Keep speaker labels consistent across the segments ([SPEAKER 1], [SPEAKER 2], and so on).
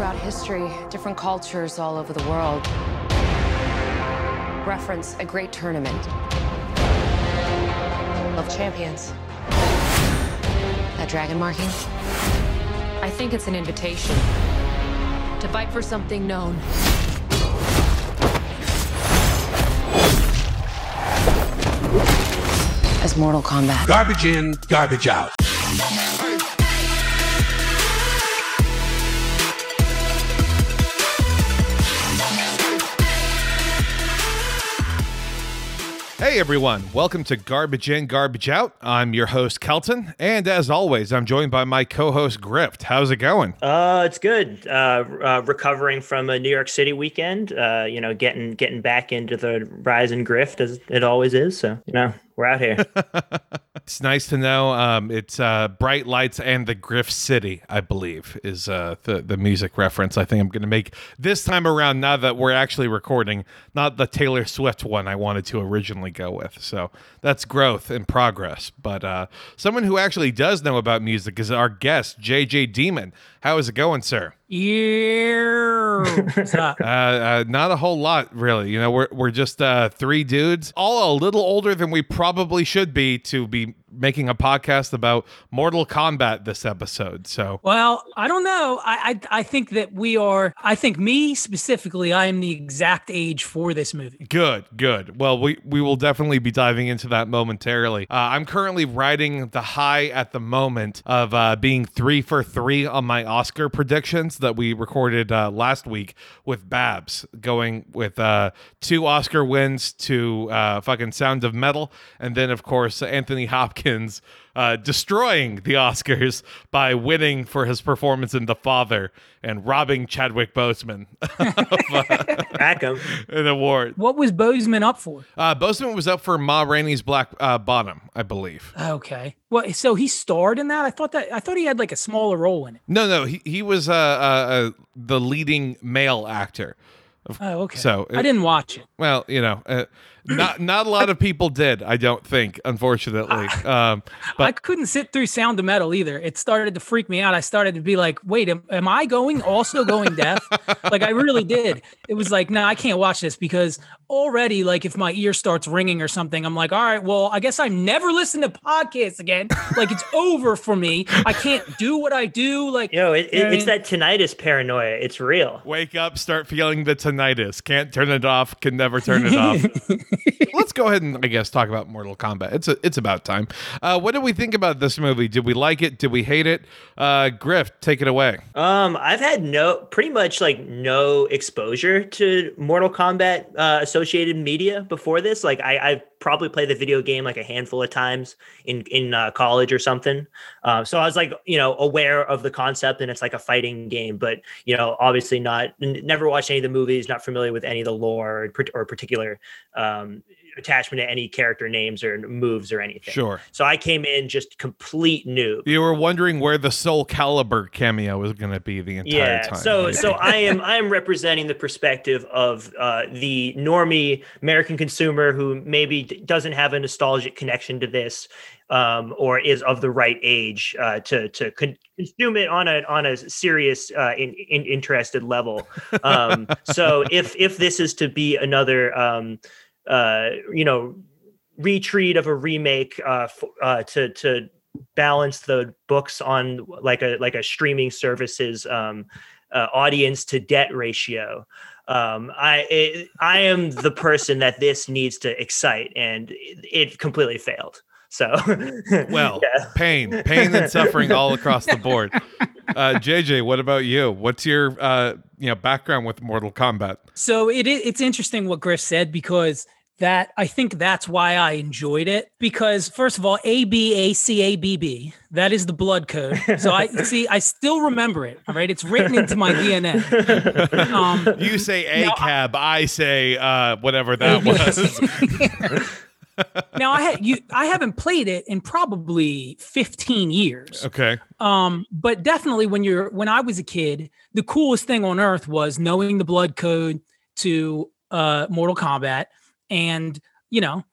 [SPEAKER 1] throughout history, different cultures all over the world reference a great tournament of champions. That dragon marking?
[SPEAKER 2] I think it's an invitation to fight for something known.
[SPEAKER 1] As Mortal Kombat.
[SPEAKER 3] Garbage in, garbage out.
[SPEAKER 4] Hey everyone, welcome to Garbage In, Garbage Out. I'm your host, Kelton, and as always, I'm joined by my co host, Grift. How's it going?
[SPEAKER 5] Uh, it's good. Uh, uh, recovering from a New York City weekend. Uh, you know, getting getting back into the rise and grift as it always is. So, you know, we're out here.
[SPEAKER 4] it's nice to know. Um, it's uh, Bright Lights and the Griff City, I believe, is uh, the, the music reference I think I'm going to make this time around now that we're actually recording, not the Taylor Swift one I wanted to originally go with. So that's growth and progress. But uh, someone who actually does know about music is our guest, JJ Demon. How is it going, sir?
[SPEAKER 6] Yeah.
[SPEAKER 4] uh, uh, not a whole lot, really. You know, we're we're just uh, three dudes, all a little older than we probably should be to be making a podcast about Mortal Kombat this episode. So,
[SPEAKER 6] well, I don't know. I, I I think that we are. I think me specifically, I am the exact age for this movie.
[SPEAKER 4] Good, good. Well, we we will definitely be diving into that momentarily. Uh, I'm currently riding the high at the moment of uh, being three for three on my Oscar predictions that we recorded uh, last week with Babs, going with uh, two Oscar wins to uh, fucking Sound of Metal, and then of course Anthony Hopkins uh, destroying the Oscars by winning for his performance in The Father and robbing Chadwick Boseman
[SPEAKER 5] of uh,
[SPEAKER 4] an award.
[SPEAKER 6] What was Boseman up for?
[SPEAKER 4] Uh, Boseman was up for Ma Rainey's Black uh, Bottom, I believe.
[SPEAKER 6] Okay. Well, so he starred in that. I thought that I thought he had like a smaller role in it.
[SPEAKER 4] No, no, he he was uh, uh, uh the leading male actor.
[SPEAKER 6] Oh, okay.
[SPEAKER 4] So
[SPEAKER 6] it, I didn't watch it.
[SPEAKER 4] Well, you know, uh, not not a lot of people did. I don't think, unfortunately. Um,
[SPEAKER 6] but I couldn't sit through Sound of Metal either. It started to freak me out. I started to be like, "Wait, am, am I going also going deaf?" like I really did. It was like, "No, nah, I can't watch this because already, like, if my ear starts ringing or something, I'm like, all right, well, I guess I'm never listening to podcasts again. like, it's over for me. I can't do what I do. Like,
[SPEAKER 5] yo, it, it, it's that tinnitus paranoia. It's real.
[SPEAKER 4] Wake up, start feeling the tinnitus. Can't turn it off. Can never turn it off. Let's go ahead and I guess talk about Mortal Kombat. It's a, it's about time. Uh, what did we think about this movie? Did we like it? Did we hate it? Uh, Griff, take it away.
[SPEAKER 5] Um, I've had no, pretty much like no exposure to Mortal Kombat uh, associated media before this. Like I, I've probably played the video game like a handful of times in in uh, college or something. Uh, so I was like, you know, aware of the concept and it's like a fighting game, but you know, obviously not. N- never watched any of the movies, not familiar with any of the lore or, or particular um, attachment to any character names or moves or anything.
[SPEAKER 4] Sure.
[SPEAKER 5] So I came in just complete noob.
[SPEAKER 4] You were wondering where the Soul Calibur cameo was going to be the entire
[SPEAKER 5] yeah,
[SPEAKER 4] time.
[SPEAKER 5] So so I am I am representing the perspective of uh, the normie American consumer who maybe doesn't have a nostalgic connection to this. Um, or is of the right age uh, to to con- consume it on a on a serious uh, in, in interested level. Um, so if if this is to be another um, uh, you know, retreat of a remake uh, f- uh, to to balance the books on like a like a streaming services um, uh, audience to debt ratio. Um, I it, I am the person that this needs to excite, and it, it completely failed. So,
[SPEAKER 4] well, yeah. pain, pain and suffering all across the board. Uh, JJ, what about you? What's your uh, you know background with Mortal Kombat?
[SPEAKER 6] So it it's interesting what Griff said because that I think that's why I enjoyed it because first of all, A B A C A B B that is the blood code. So I see I still remember it. Right, it's written into my DNA.
[SPEAKER 4] Um, you say A cab, I, I say uh, whatever that was.
[SPEAKER 6] now I had you I haven't played it in probably 15 years.
[SPEAKER 4] Okay.
[SPEAKER 6] Um, but definitely when you're when I was a kid, the coolest thing on earth was knowing the blood code to uh Mortal Kombat and you know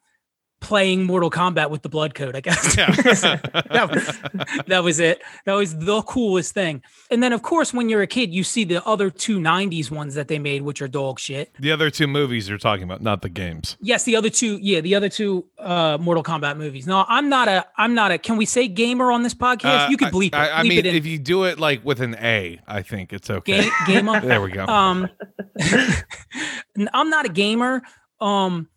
[SPEAKER 6] playing Mortal Kombat with the blood code, I guess. that, was, that was it. That was the coolest thing. And then, of course, when you're a kid, you see the other two 90s ones that they made, which are dog shit.
[SPEAKER 4] The other two movies you're talking about, not the games.
[SPEAKER 6] Yes, the other two, yeah, the other two uh Mortal Kombat movies. No, I'm not a I'm not a can we say gamer on this podcast?
[SPEAKER 4] Uh,
[SPEAKER 6] you could bleep it.
[SPEAKER 4] I, I
[SPEAKER 6] bleep
[SPEAKER 4] mean,
[SPEAKER 6] it
[SPEAKER 4] if you do it like with an A, I think it's okay.
[SPEAKER 6] Ga- gamer.
[SPEAKER 4] There we go.
[SPEAKER 6] Um, I'm not a gamer. Um,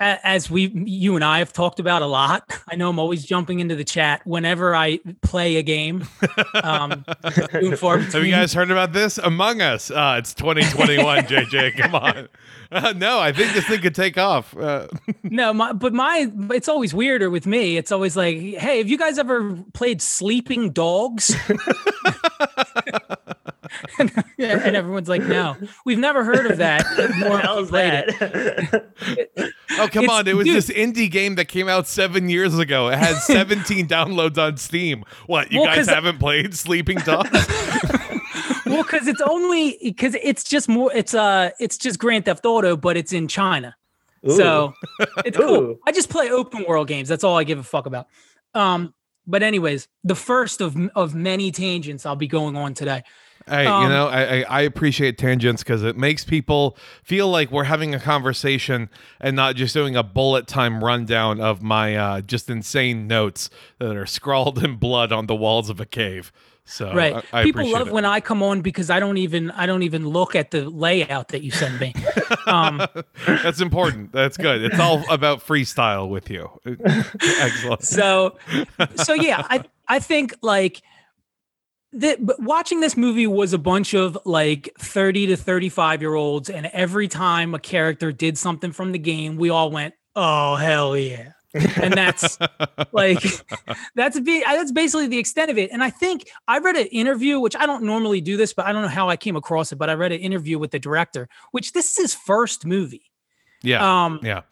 [SPEAKER 6] as we, you and I have talked about a lot. I know I'm always jumping into the chat whenever I play a game. Um, few and far
[SPEAKER 4] Have you guys heard about this? Among Us. Uh, it's 2021, JJ. Come on. Uh, no, I think this thing could take off. Uh,
[SPEAKER 6] No, my, but my, it's always weirder with me. It's always like, hey, have you guys ever played Sleeping Dogs? and, and everyone's like, no, we've never heard of that. Nor
[SPEAKER 5] What the hell is
[SPEAKER 6] played
[SPEAKER 5] that?
[SPEAKER 4] oh, come
[SPEAKER 6] It's-
[SPEAKER 4] on. It was
[SPEAKER 6] dude.
[SPEAKER 4] this indie game that came out seven years ago. It has 17 downloads on Steam. What, you
[SPEAKER 6] Well,
[SPEAKER 4] guys
[SPEAKER 6] 'cause-
[SPEAKER 4] haven't played Sleeping Dogs?
[SPEAKER 6] well, because it's only because it's just more. It's uh, it's just Grand Theft Auto, but it's in China. So it's cool.
[SPEAKER 5] Ooh.
[SPEAKER 6] I just play open world games. That's all I give a fuck about. Um, but anyways, the first of of many tangents I'll be going on today.
[SPEAKER 4] Hey, you
[SPEAKER 6] Um,
[SPEAKER 4] know, I, I, I appreciate tangents because it makes people feel like we're having a conversation and not just doing a bullet time rundown of my uh, just insane notes that are scrawled in blood on the walls of a cave. So
[SPEAKER 6] Right.
[SPEAKER 4] I, I
[SPEAKER 6] People love
[SPEAKER 4] it.
[SPEAKER 6] when I come on because I don't even I don't even look at the layout that you send me. um,
[SPEAKER 4] That's important. That's good. It's all about freestyle with you. Excellent.
[SPEAKER 6] so so yeah, I I think like that but watching this movie was a bunch of like 30 to 35 year olds and every time a character did something from the game we all went oh hell yeah and that's like that's be that's basically the extent of it and i think i read an interview which i don't normally do this but i don't know how i came across it but i read an interview with the director which this is his first movie
[SPEAKER 4] Yeah.
[SPEAKER 6] um
[SPEAKER 4] yeah.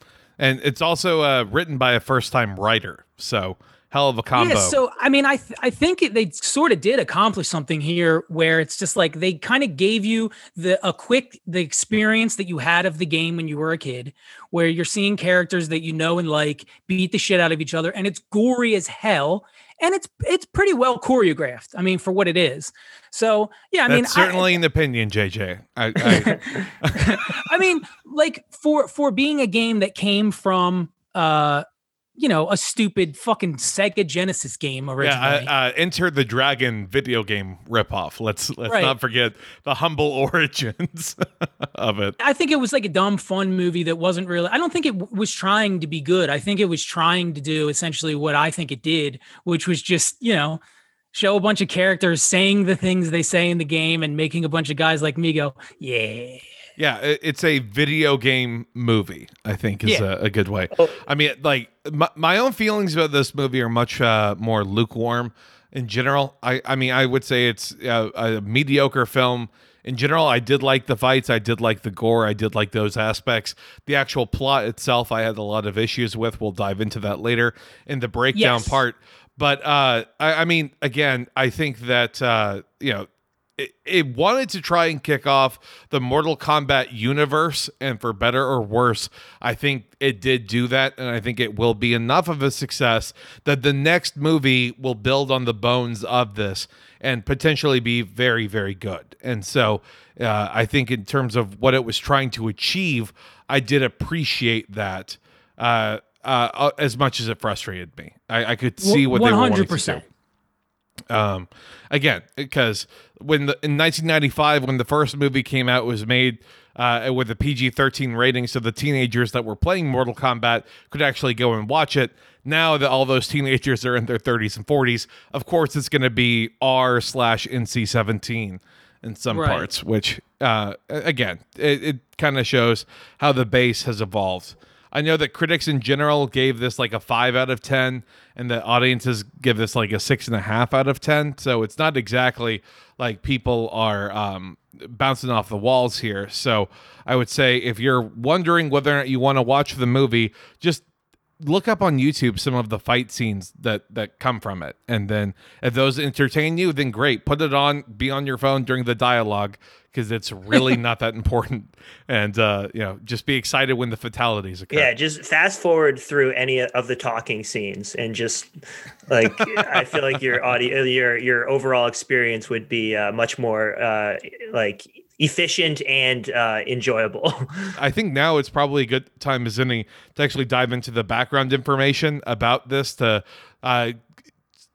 [SPEAKER 4] And it's also uh, written by a first time writer. So hell of a combo.
[SPEAKER 6] Yeah, so I mean, I th- I think it, they sort of did accomplish something here, where it's just like they kind of gave you the a quick the experience that you had of the game when you were a kid, where you're seeing characters that you know and like beat the shit out of each other, and it's gory as hell, and it's it's pretty well choreographed. I mean, for what it is. So yeah, I
[SPEAKER 4] That's
[SPEAKER 6] mean, I-
[SPEAKER 4] certainly an opinion, JJ. I, I,
[SPEAKER 6] I mean, like for for being a game that came from uh you know a stupid fucking Sega Genesis game originally.
[SPEAKER 4] yeah, uh, uh, Enter the Dragon video game ripoff. Let's let's
[SPEAKER 6] Right.
[SPEAKER 4] not forget the humble origins of it.
[SPEAKER 6] I think it was like a dumb fun movie that wasn't really. I don't think it w- was trying to be good. I think it was trying to do essentially what I think it did, which was just you know show a bunch of characters saying the things they say in the game and making a bunch of guys like me go, yeah.
[SPEAKER 4] Yeah, it's a video game movie. I think is
[SPEAKER 6] Yeah.
[SPEAKER 4] a, a good way. I mean, like my, my own feelings about this movie are much uh, more lukewarm in general. I I mean, I would say it's uh, a mediocre film. In general, I did like the fights. I did like the gore. I did like those aspects. The actual plot itself, I had a lot of issues with. We'll dive into that later in the breakdown
[SPEAKER 6] Yes.
[SPEAKER 4] part. But uh, I, I mean, again, I think that uh, you know it, wanted to try and kick off the Mortal Kombat universe, and for better or worse, I think it did do that, and I think it will be enough of a success that the next movie will build on the bones of this and potentially be very, very good. And so, uh, I think in terms of what it was trying to achieve, I did appreciate that. Uh, uh, as much as it frustrated me, I, I could see what they were wanting to do.
[SPEAKER 6] 100%.
[SPEAKER 4] Um, again, because when the in 1995, when the first movie came out, it was made uh, with a PG-13 rating, so the teenagers that were playing Mortal Kombat could actually go and watch it. Now that all those teenagers are in their 30s and 40s, of course, it's going to be R slash NC-17 in some
[SPEAKER 6] Right.
[SPEAKER 4] parts, which uh, again, it, it kind of shows how the base has evolved. I know that critics in general gave this like a five out of 10, and the audiences give this like a six and a half out of 10. So it's not exactly like people are um, bouncing off the walls here. So I would say if you're wondering whether or not you want to watch the movie, just look up on YouTube some of the fight scenes that that come from it, and then if those entertain you, then great. Put it on, be on your phone during the dialogue because it's really not that important, and uh, you know, just be excited when the fatalities occur.
[SPEAKER 5] Yeah, just fast forward through any of the talking scenes and just like I feel like your audio, your your overall experience would be uh, much more uh, like efficient and uh, enjoyable.
[SPEAKER 4] I think now it's probably a good time as any to actually dive into the background information about this to uh,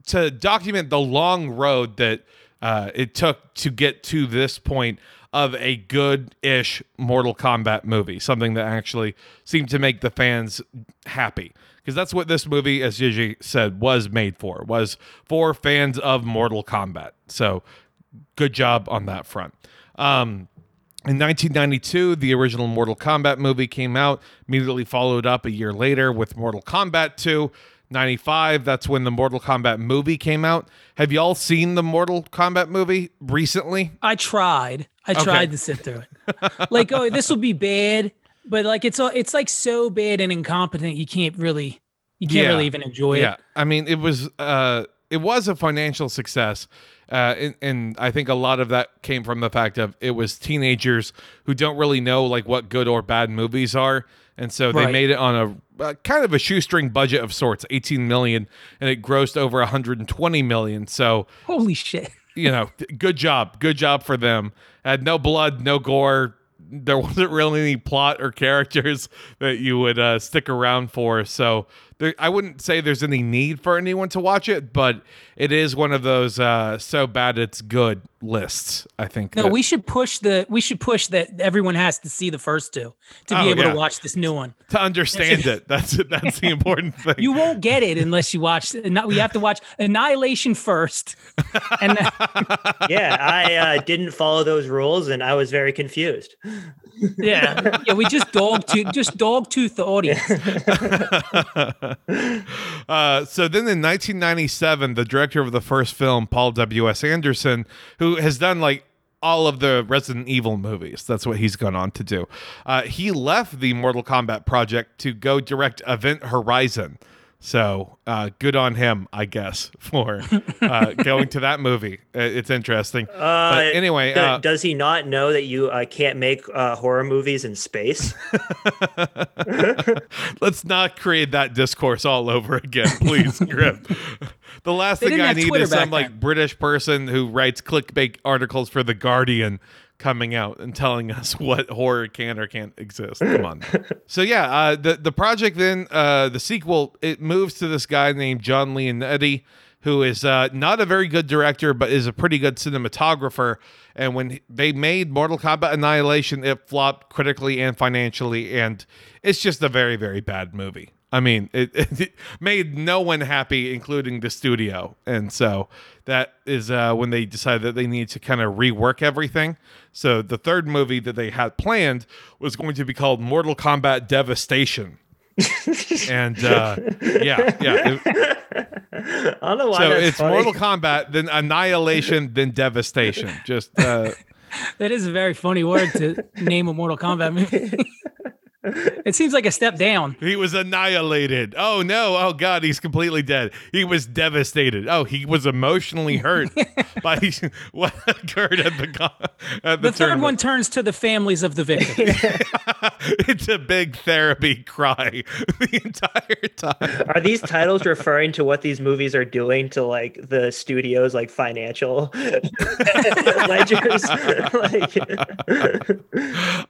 [SPEAKER 4] to document the long road that uh, it took to get to this point of a good-ish Mortal Kombat movie, something that actually seemed to make the fans happy. Because that's what this movie, as JJ said, was made for, was for fans of Mortal Kombat. So good job on that front. Um, in 1992, the original Mortal Kombat movie came out, immediately followed up a year later with Mortal Kombat 2. 95, that's when the Mortal Kombat movie came out. Have y'all seen the Mortal Kombat movie recently?
[SPEAKER 6] I tried. I
[SPEAKER 4] Okay.
[SPEAKER 6] tried to sit through it. like, oh, this will be bad, but like it's all it's like so bad and incompetent you can't really you can't
[SPEAKER 4] Yeah.
[SPEAKER 6] really even enjoy
[SPEAKER 4] Yeah,
[SPEAKER 6] it.
[SPEAKER 4] I mean, it was uh, it was a financial success, uh, and, and I think a lot of that came from the fact of it was teenagers who don't really know like what good or bad movies are, and so they
[SPEAKER 6] Right.
[SPEAKER 4] made it on a uh, kind of a shoestring budget of sorts, eighteen million, and it grossed over hundred and twenty million. So
[SPEAKER 6] Holy shit.
[SPEAKER 4] you know, good job, good job for them. Had no blood, no gore. There wasn't really any plot or characters that you would uh, stick around for. So there, I wouldn't say there's any need for anyone to watch it, but it is one of those uh, so bad it's good lists. I think.
[SPEAKER 6] No,
[SPEAKER 4] that-
[SPEAKER 6] we should push the we should push that everyone has to see the first two to be
[SPEAKER 4] Oh,
[SPEAKER 6] able
[SPEAKER 4] yeah.
[SPEAKER 6] to watch this new one.
[SPEAKER 4] to understand it. That's that's the important thing.
[SPEAKER 6] You won't get it unless you watch. Not, we have to watch Annihilation first, and then,
[SPEAKER 5] yeah, I uh, didn't follow those rules and I was very confused.
[SPEAKER 6] yeah, yeah. We just dog to just dog tooth the audience.
[SPEAKER 4] uh, so then in 1997, the director of the first film, Paul W.S. Anderson, who has done like all of the Resident Evil movies, that's what he's gone on to do. Uh, he left the Mortal Kombat project to go direct Event Horizon. So uh, good on him, I guess, for uh, going to that movie. Uh, It's interesting.
[SPEAKER 5] Uh,
[SPEAKER 4] but anyway,
[SPEAKER 5] do-
[SPEAKER 4] uh,
[SPEAKER 5] does he not know that you uh, can't make uh, horror movies in space?
[SPEAKER 4] Let's not create that discourse all over again, please, Griff. The last
[SPEAKER 6] They
[SPEAKER 4] thing I need
[SPEAKER 6] Twitter
[SPEAKER 4] is some
[SPEAKER 6] back
[SPEAKER 4] like. British person who writes clickbait articles for The Guardian coming out and telling us what horror can or can't exist. Come on. so yeah, uh, the the project then uh, the sequel it moves to this guy named John Leonetti who is uh, not a very good director, but is a pretty good cinematographer. And when they made Mortal Kombat Annihilation, it flopped critically and financially, and it's just a very, very bad movie. I mean, it, it made no one happy, including the studio. And so that is uh, when they decided that they needed to kind of rework everything. So the third movie that they had planned was going to be called Mortal Kombat Devastation. and uh, yeah, yeah. it-
[SPEAKER 5] I don't know why
[SPEAKER 4] so
[SPEAKER 5] that's
[SPEAKER 4] it's
[SPEAKER 5] funny.
[SPEAKER 4] Mortal Kombat, then Annihilation, then Devastation. Just uh,
[SPEAKER 6] That is a very funny word to name a Mortal Kombat movie. It seems like a step down.
[SPEAKER 4] he was annihilated. Oh no! Oh god, he's completely dead. He was devastated. Oh, he was emotionally hurt by what occurred at the at the,
[SPEAKER 6] The third one turns to the families of the victims.
[SPEAKER 4] it's a big therapy cry the entire time.
[SPEAKER 5] Are these titles referring to what these movies are doing to like the studio's like financial ledgers? like,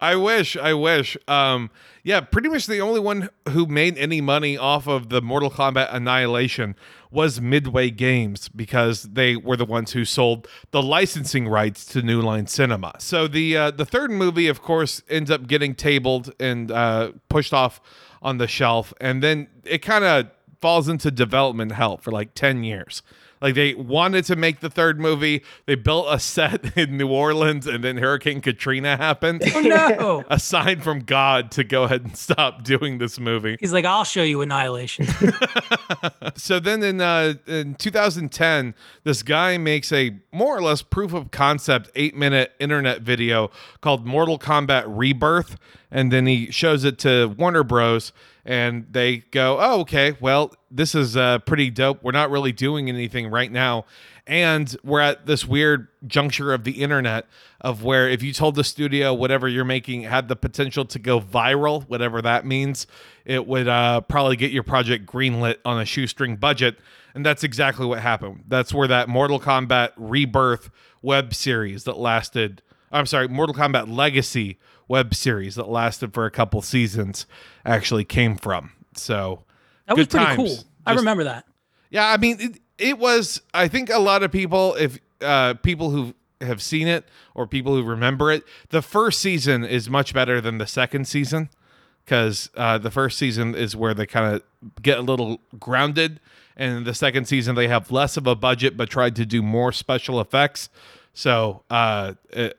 [SPEAKER 4] I wish, I wish. Um, yeah, pretty much the only one who made any money off of the Mortal Kombat Annihilation was Midway Games because they were the ones who sold the licensing rights to New Line Cinema. So the uh, the third movie, of course, ends up getting tabled and uh, pushed off on the shelf, and then it kind of falls into development hell for like ten years. Like they wanted to make the third movie. They built a set in New Orleans, and then Hurricane Katrina happened.
[SPEAKER 6] Oh no.
[SPEAKER 4] a sign from God to go ahead and stop doing this movie.
[SPEAKER 6] He's like, I'll show you annihilation.
[SPEAKER 4] So then in uh, in 2010, this guy makes a more or less proof of concept eight minute internet video called Mortal Kombat Rebirth, and then he shows it to Warner Bros. And they go, "Oh, okay. Well, this is uh, pretty dope. We're not really doing anything right now." And we're at this weird juncture of the internet of where if you told the studio whatever you're making had the potential to go viral, whatever that means, it would uh, probably get your project greenlit on a shoestring budget. And that's exactly what happened. That's where that Mortal Kombat Rebirth web series that lasted, I'm sorry, Mortal Kombat Legacy web series that lasted for a couple seasons actually came from. So
[SPEAKER 6] That was pretty
[SPEAKER 4] times.
[SPEAKER 6] cool. I remember that.
[SPEAKER 4] yeah, I mean, it, it was. I think a lot of people, if uh, people who have seen it or people who remember it, the first season is much better than the second season because uh, the first season is where they kind of get a little grounded, and the second season they have less of a budget but tried to do more special effects. So uh, it,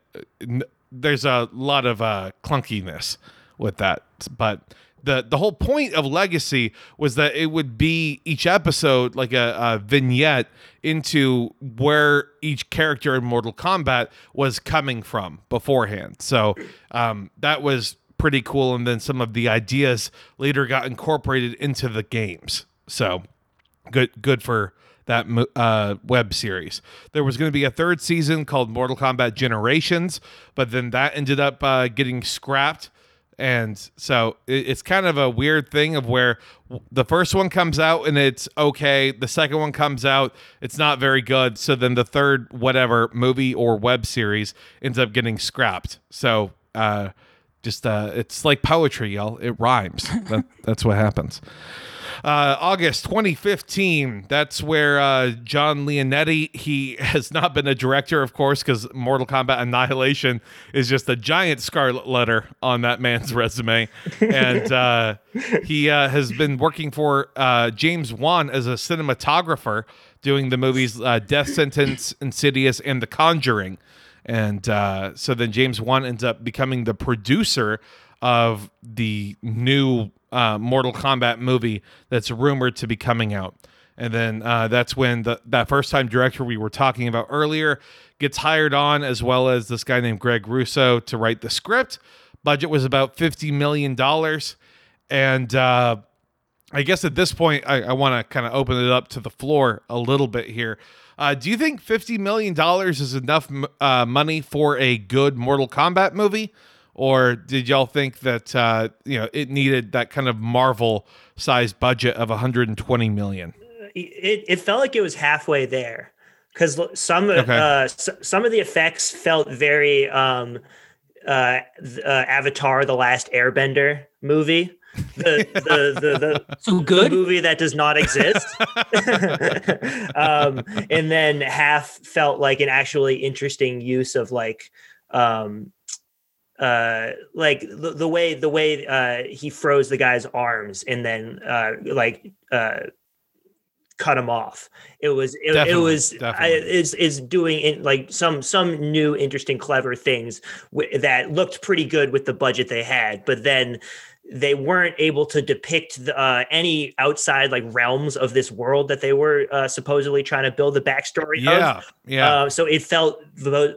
[SPEAKER 4] there's a lot of uh, clunkiness with that, but the the whole point of legacy was that it would be each episode like a, a vignette into where each character in mortal kombat was coming from beforehand. So um, that was pretty cool and then some of the ideas later got incorporated into the games. So good good for that uh, web series. There was going to be a third season called Mortal Kombat Generations, but then that ended up uh, getting scrapped. And so it's kind of a weird thing of where the first one comes out and it's okay. The second one comes out, it's not very good. So then the third, whatever movie or web series ends up getting scrapped. So uh, just uh, it's like poetry, y'all. It rhymes. that, that's what happens. Uh, August 2015. That's where uh, John Leonetti. He has not been a director, of course, because Mortal Kombat Annihilation is just a giant scarlet letter on that man's resume, and uh, he uh, has been working for uh, James Wan as a cinematographer, doing the movies uh, Death Sentence, Insidious, and The Conjuring. And uh, so then James Wan ends up becoming the producer of the new uh, Mortal Kombat movie that's rumored to be coming out. And then uh, that's when the, that first time director we were talking about earlier gets hired on, as well as this guy named Greg Russo to write the script. Budget was about $50 million. And uh, I guess at this point, I, I want to kind of open it up to the floor a little bit here. Uh, do you think $50 million is enough m- uh, money for a good Mortal Kombat movie? Or did y'all think that uh, you know it needed that kind of Marvel sized budget of 120 million?
[SPEAKER 5] it, it felt like it was halfway there because some
[SPEAKER 4] Okay.
[SPEAKER 5] uh, s- some of the effects felt very um, uh, uh, Avatar: The Last Airbender movie. The the the, the,
[SPEAKER 6] So
[SPEAKER 5] the
[SPEAKER 6] good.
[SPEAKER 5] movie that does not exist. um, and then half felt like an actually interesting use of like um uh like the, the way the way uh he froze the guy's arms and then uh like uh cut him off it was it, it was I, is is doing it like some some new interesting clever things w- that looked pretty good with the budget they had but then they weren't able to depict the, uh, any outside like realms of this world that they were uh, supposedly trying to build the backstory of.
[SPEAKER 4] Yeah, yeah.
[SPEAKER 5] Uh, so it felt vo-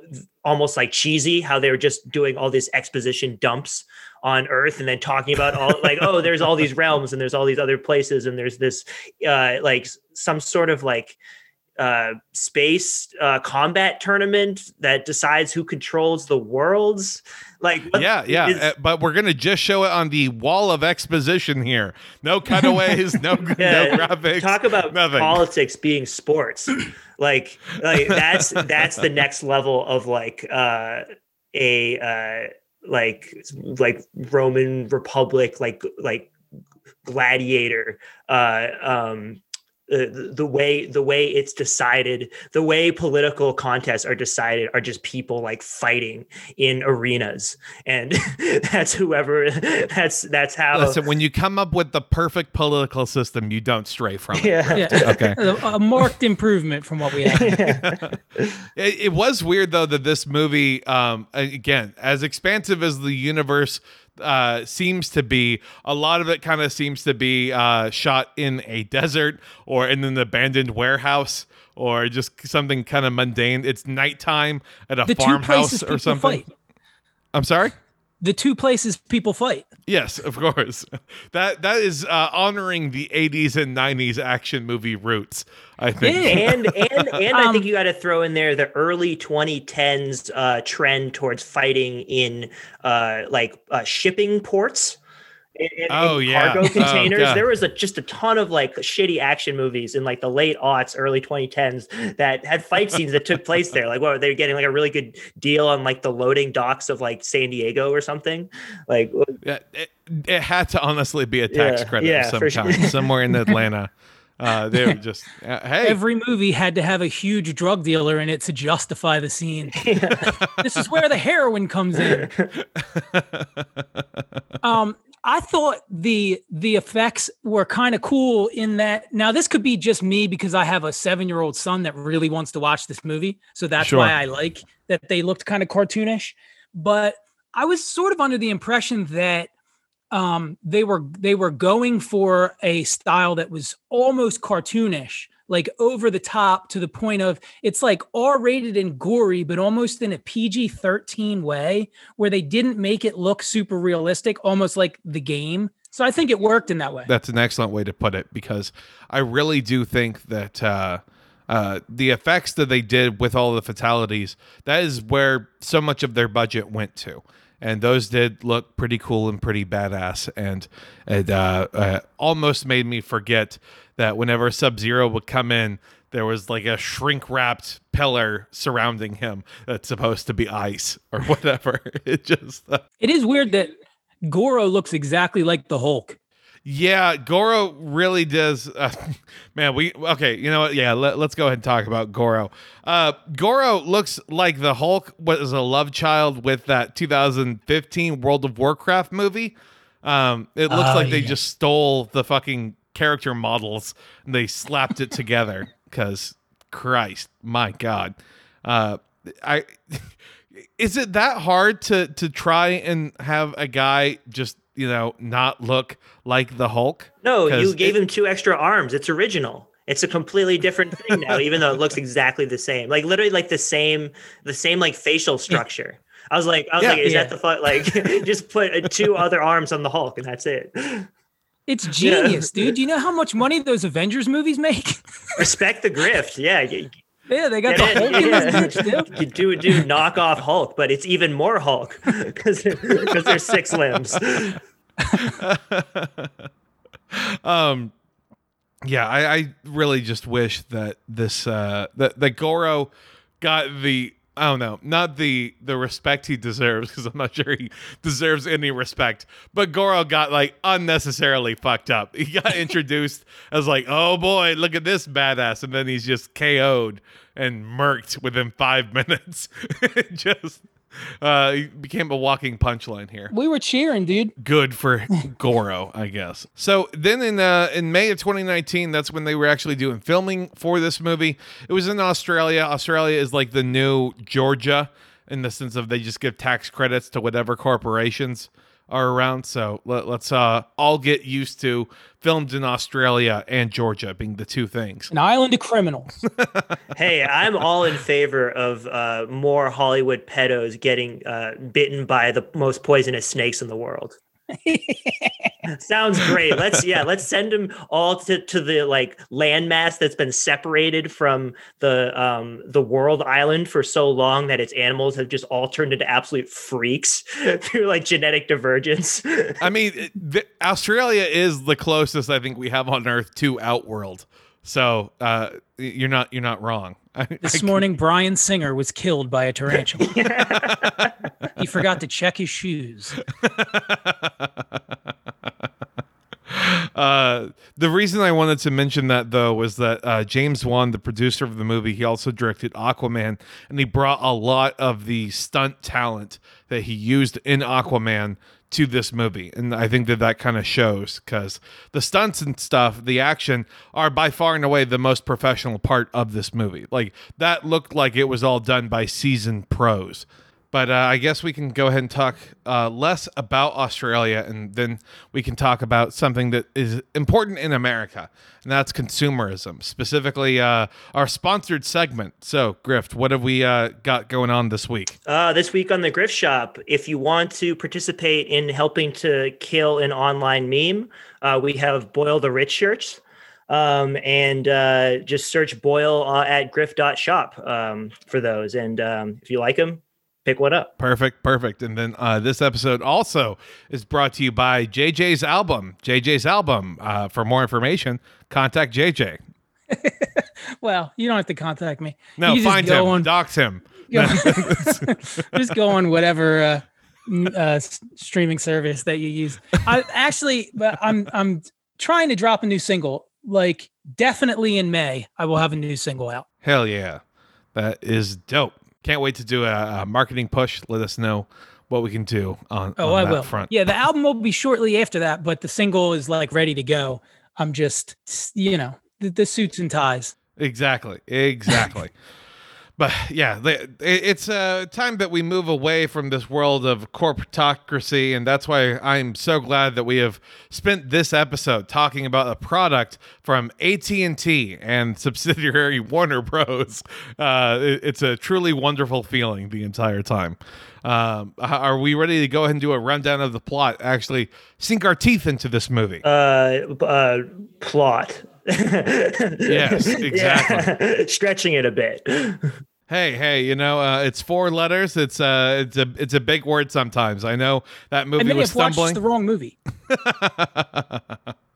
[SPEAKER 5] almost like cheesy how they were just doing all these exposition dumps on Earth and then talking about all like, oh, there's all these realms and there's all these other places and there's this uh, like some sort of like uh, space uh, combat tournament that decides who controls the worlds. Like,
[SPEAKER 4] yeah, yeah,
[SPEAKER 5] is-
[SPEAKER 4] uh, but we're gonna just show it on the wall of exposition here. No cutaways, no
[SPEAKER 5] Yeah,
[SPEAKER 4] no graphics.
[SPEAKER 5] talk about
[SPEAKER 4] nothing.
[SPEAKER 5] politics being sports like like that's that's the next level of like uh a uh like like roman republic like like gladiator uh um the, the way the way it's decided the way political contests are decided are just people like fighting in arenas and that's whoever that's that's how
[SPEAKER 4] Listen, when you come up with the perfect political system, you don't stray from it.
[SPEAKER 5] yeah
[SPEAKER 6] Yeah.
[SPEAKER 4] Okay.
[SPEAKER 6] a, a marked improvement from what we had.
[SPEAKER 4] It, it was weird though that this movie, um, again, as expansive as the universe uh, seems to be, a lot of it kind of seems to be uh, shot in a desert or in an abandoned warehouse or just something kind of mundane. It's nighttime at a
[SPEAKER 6] The
[SPEAKER 4] farmhouse or something.
[SPEAKER 6] fight.
[SPEAKER 4] I'm sorry.
[SPEAKER 6] The two places people fight.
[SPEAKER 4] Yes, of course. That that is uh, honoring the 80s and 90s action movie roots. I think.
[SPEAKER 6] Yeah.
[SPEAKER 5] and and and I think
[SPEAKER 6] Um,
[SPEAKER 5] you got to throw in there the early 2010s uh, trend towards fighting in uh, like uh, shipping ports. In, in- in
[SPEAKER 4] Oh, yeah.
[SPEAKER 5] cargo
[SPEAKER 4] Oh,
[SPEAKER 5] containers.
[SPEAKER 4] God.
[SPEAKER 5] there was a, just a ton of like shitty action movies in like the late aughts, early 2010s that had fight scenes that took place there. Like, what they were getting like a really good deal on like the loading docks of like San Diego or something. Like,
[SPEAKER 4] Yeah, it, it had to honestly be a tax
[SPEAKER 5] Yeah,
[SPEAKER 4] credit
[SPEAKER 5] yeah,
[SPEAKER 4] of some
[SPEAKER 5] for sure.
[SPEAKER 4] somewhere in Atlanta. Uh, they were just, uh, hey,
[SPEAKER 6] Every movie had to have a huge drug dealer in it to justify the scene. this is where the heroin comes in. um, I thought the the effects were kind of cool in that. Now this could be just me because I have a seven year old son that really wants to watch this movie, so that's
[SPEAKER 4] Sure.
[SPEAKER 6] why I like that they looked kind of cartoonish. But I was sort of under the impression that um, they were they were going for a style that was almost cartoonish, like over the top to the point of it's like R rated and gory, but almost in a PG thirteen way, where they didn't make it look super realistic, almost like the game. So I think it worked in that way.
[SPEAKER 4] that's an excellent way to put it because I really do think that uh, uh, the effects that they did with all the fatalities, that is where so much of their budget went to. And those did look pretty cool and pretty badass. And it uh, uh, almost made me forget that whenever Sub Zero would come in, there was like a shrink wrapped pillar surrounding him that's supposed to be ice or whatever. It just. uh,
[SPEAKER 6] It is weird that Goro looks exactly like the Hulk.
[SPEAKER 4] Yeah, Goro really does. Uh, man, we okay. You know what? Yeah, let, us go ahead and talk about Goro. Uh, Goro looks like the Hulk was a love child with that 2015 World of Warcraft movie. Um, it looks
[SPEAKER 6] Oh,
[SPEAKER 4] like they
[SPEAKER 6] yeah.
[SPEAKER 4] just stole the fucking character models and they slapped it together. Because Christ, my God, uh, I. Is it that hard to to try and have a guy just you know not look like the Hulk?
[SPEAKER 5] No, you gave
[SPEAKER 4] it-
[SPEAKER 5] him two extra arms. It's original. It's a completely different thing now, even though it looks exactly the same. Like literally, like the same, the same like facial structure. I was like, I was
[SPEAKER 4] Yeah.
[SPEAKER 5] like, is
[SPEAKER 6] Yeah.
[SPEAKER 5] that the fuck? Like, just put uh, two other arms on the Hulk, and that's it.
[SPEAKER 6] It's genius, dude. Do you know how much money those Avengers movies make?
[SPEAKER 5] Respect the grift. Yeah, y-
[SPEAKER 6] yeah, they got
[SPEAKER 5] Get
[SPEAKER 6] the
[SPEAKER 5] in,
[SPEAKER 6] Hulk in
[SPEAKER 5] yeah.
[SPEAKER 6] this bitch, dude.
[SPEAKER 5] you do do knock off Hulk, but it's even more Hulk because because there's six limbs.
[SPEAKER 4] um yeah I, I really just wish that this uh that, that goro got the i don't know. Not the the respect he deserves because i'm not sure he deserves any respect. But goro got like unnecessarily fucked up. He got introduced as like oh boy look at this badass and then he's just ko'd and murked within five minutes. Just uh he became a walking punchline here
[SPEAKER 6] We were cheering, dude.
[SPEAKER 4] good for Goro, I guess. So then in uh, in May of 2019, that's when they were actually doing filming for this movie. It was in Australia. Australia is like the new Georgia in the sense of they just give tax credits to whatever corporations are around. So let, us uh, all get used to filmed in Australia and Georgia being the two things.
[SPEAKER 6] An island of criminals.
[SPEAKER 5] Hey, I'm all in favor of uh, more Hollywood pedos getting uh, bitten by the most poisonous snakes in the world. Sounds great. Let's yeah, let's send them all to, to the like landmass that's been separated from the um the world island for so long that its animals have just all turned into absolute freaks through like genetic divergence.
[SPEAKER 4] I mean, the, Australia is the closest I think we have on Earth to Outworld. So uh, you're not you're not wrong. I,
[SPEAKER 6] This
[SPEAKER 4] I-
[SPEAKER 6] morning, Bryan Singer was killed by a tarantula. He forgot to check his shoes.
[SPEAKER 4] Uh, the reason I wanted to mention that though was that uh, James Wan, the producer of the movie, he also directed Aquaman, and he brought a lot of the stunt talent that he used in Aquaman to this movie, and I think that that kind of shows because the stunts and stuff, the action, are by far and away the most professional part of this movie. Like that looked like it was all done by seasoned pros. But uh, I guess we can go ahead and talk uh, less about Australia, and then we can talk about something that is important in America, and that's consumerism, specifically uh, our sponsored segment. So, Grift, what have we uh, got going on this week?
[SPEAKER 5] Uh, this week on the Grift Shop, if you want to participate in helping to kill an online meme, uh, we have Boil the Rich shirts. Um, and just search Boil at griff.shop um, for those. And um, if you like them, pick one up.
[SPEAKER 4] Perfect, perfect. And then uh, this episode also is brought to you by JJ's album. JJ's album. Uh, for more information, contact JJ.
[SPEAKER 6] Well, you don't have to contact me.
[SPEAKER 4] No,
[SPEAKER 6] You just
[SPEAKER 4] find
[SPEAKER 6] go
[SPEAKER 4] him,
[SPEAKER 6] on-
[SPEAKER 4] dox him.
[SPEAKER 6] go- just go on whatever uh, uh, streaming service that you use. I actually, but I'm I'm trying to drop a new single. Like definitely in May, I will have a new single out.
[SPEAKER 4] Hell yeah, that is dope. Can't wait to do a, a marketing push. Let us know what we can do on,
[SPEAKER 6] Oh,
[SPEAKER 4] on
[SPEAKER 6] I
[SPEAKER 4] that
[SPEAKER 6] will.
[SPEAKER 4] front.
[SPEAKER 6] Yeah, the album will be shortly after that, but the single is like ready to go. I'm just, you know, the, the suits and ties.
[SPEAKER 4] Exactly. Exactly. but yeah, it's uh, time that we move away from this world of corporatocracy, and that's why I'm so glad that we have spent this episode talking about a product from AT&T and subsidiary Warner Bros. Uh, it- it's a truly wonderful feeling the entire time. Um, are we ready to go ahead and do a rundown of the plot? Actually, sink our teeth into this movie.
[SPEAKER 5] Uh, uh, plot.
[SPEAKER 4] Yes, exactly.
[SPEAKER 5] Yeah. Stretching it a bit.
[SPEAKER 4] Hey, hey, you know, uh, it's four letters. It's uh, it's a it's a big word sometimes. I know that
[SPEAKER 6] I
[SPEAKER 4] movie
[SPEAKER 6] may
[SPEAKER 4] was
[SPEAKER 6] have watched
[SPEAKER 4] stumbling.
[SPEAKER 6] the wrong movie.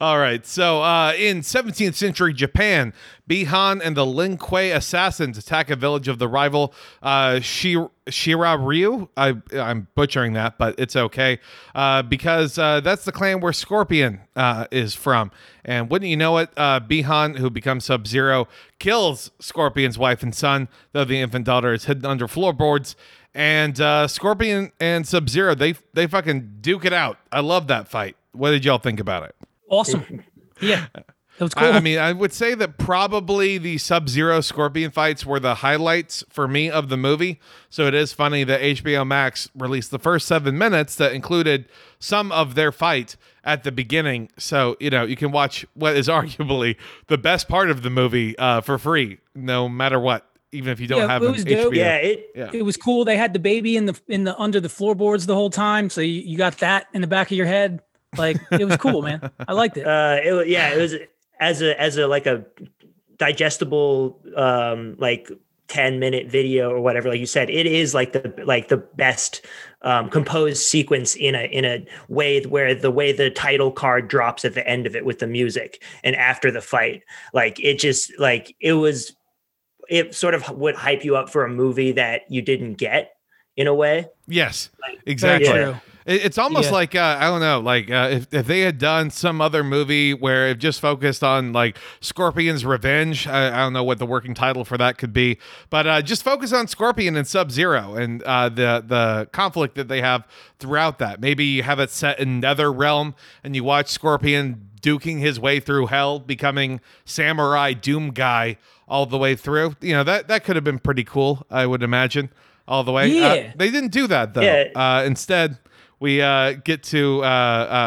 [SPEAKER 4] All right, so uh, in 17th century Japan, Bi-Han and the Lin Kuei assassins attack a village of the rival uh, Shi- Shira Ryu. I, I'm butchering that, but it's okay uh, because uh, that's the clan where Scorpion uh, is from. And wouldn't you know it, uh, Bi-Han, who becomes Sub Zero, kills Scorpion's wife and son, though the infant daughter is hidden under floorboards. And uh, Scorpion and Sub Zero, they they fucking duke it out. I love that fight. What did y'all think about it?
[SPEAKER 6] Awesome. Yeah, that was cool.
[SPEAKER 4] I, I mean, I would say that probably the Sub Zero Scorpion fights were the highlights for me of the movie. So it is funny that HBO Max released the first seven minutes that included some of their fight at the beginning. So, you know, you can watch what is arguably the best part of the movie uh, for free, no matter what, even if you don't
[SPEAKER 6] Yeah,
[SPEAKER 4] have
[SPEAKER 6] it
[SPEAKER 4] an
[SPEAKER 6] was dope.
[SPEAKER 4] HBO.
[SPEAKER 5] Yeah, it
[SPEAKER 4] Yeah.
[SPEAKER 6] it was cool. They had the baby in the in the under the floorboards the whole time, so you, you got that in the back of your head. Like it was cool, man. I liked it.
[SPEAKER 5] uh it wa- yeah it was as a as a like a digestible um like 10 minute video or whatever like you said it is like the like the best um composed sequence in a in a way where the way the title card drops at the end of it with the music and after the fight like it just like it was it sort of would hype you up for a movie that you didn't get in a way
[SPEAKER 4] Yes,
[SPEAKER 6] Very
[SPEAKER 4] exactly.
[SPEAKER 6] true.
[SPEAKER 4] It- It's almost
[SPEAKER 6] Yeah.
[SPEAKER 4] like uh, I don't know, like uh, if if they had done some other movie where it just focused on like Scorpion's revenge. I, I don't know what the working title for that could be, but uh, just focus on Scorpion and Sub Zero and uh, the the conflict that they have throughout that. Maybe you have it set in Nether Realm and you watch Scorpion duking his way through hell, becoming Samurai Doom guy all the way through. You know that that could have been pretty cool. I would imagine all the way. Uh,
[SPEAKER 6] Yeah.
[SPEAKER 4] they didn't do that though.
[SPEAKER 5] Yeah.
[SPEAKER 4] Uh, instead, we uh, get to uh,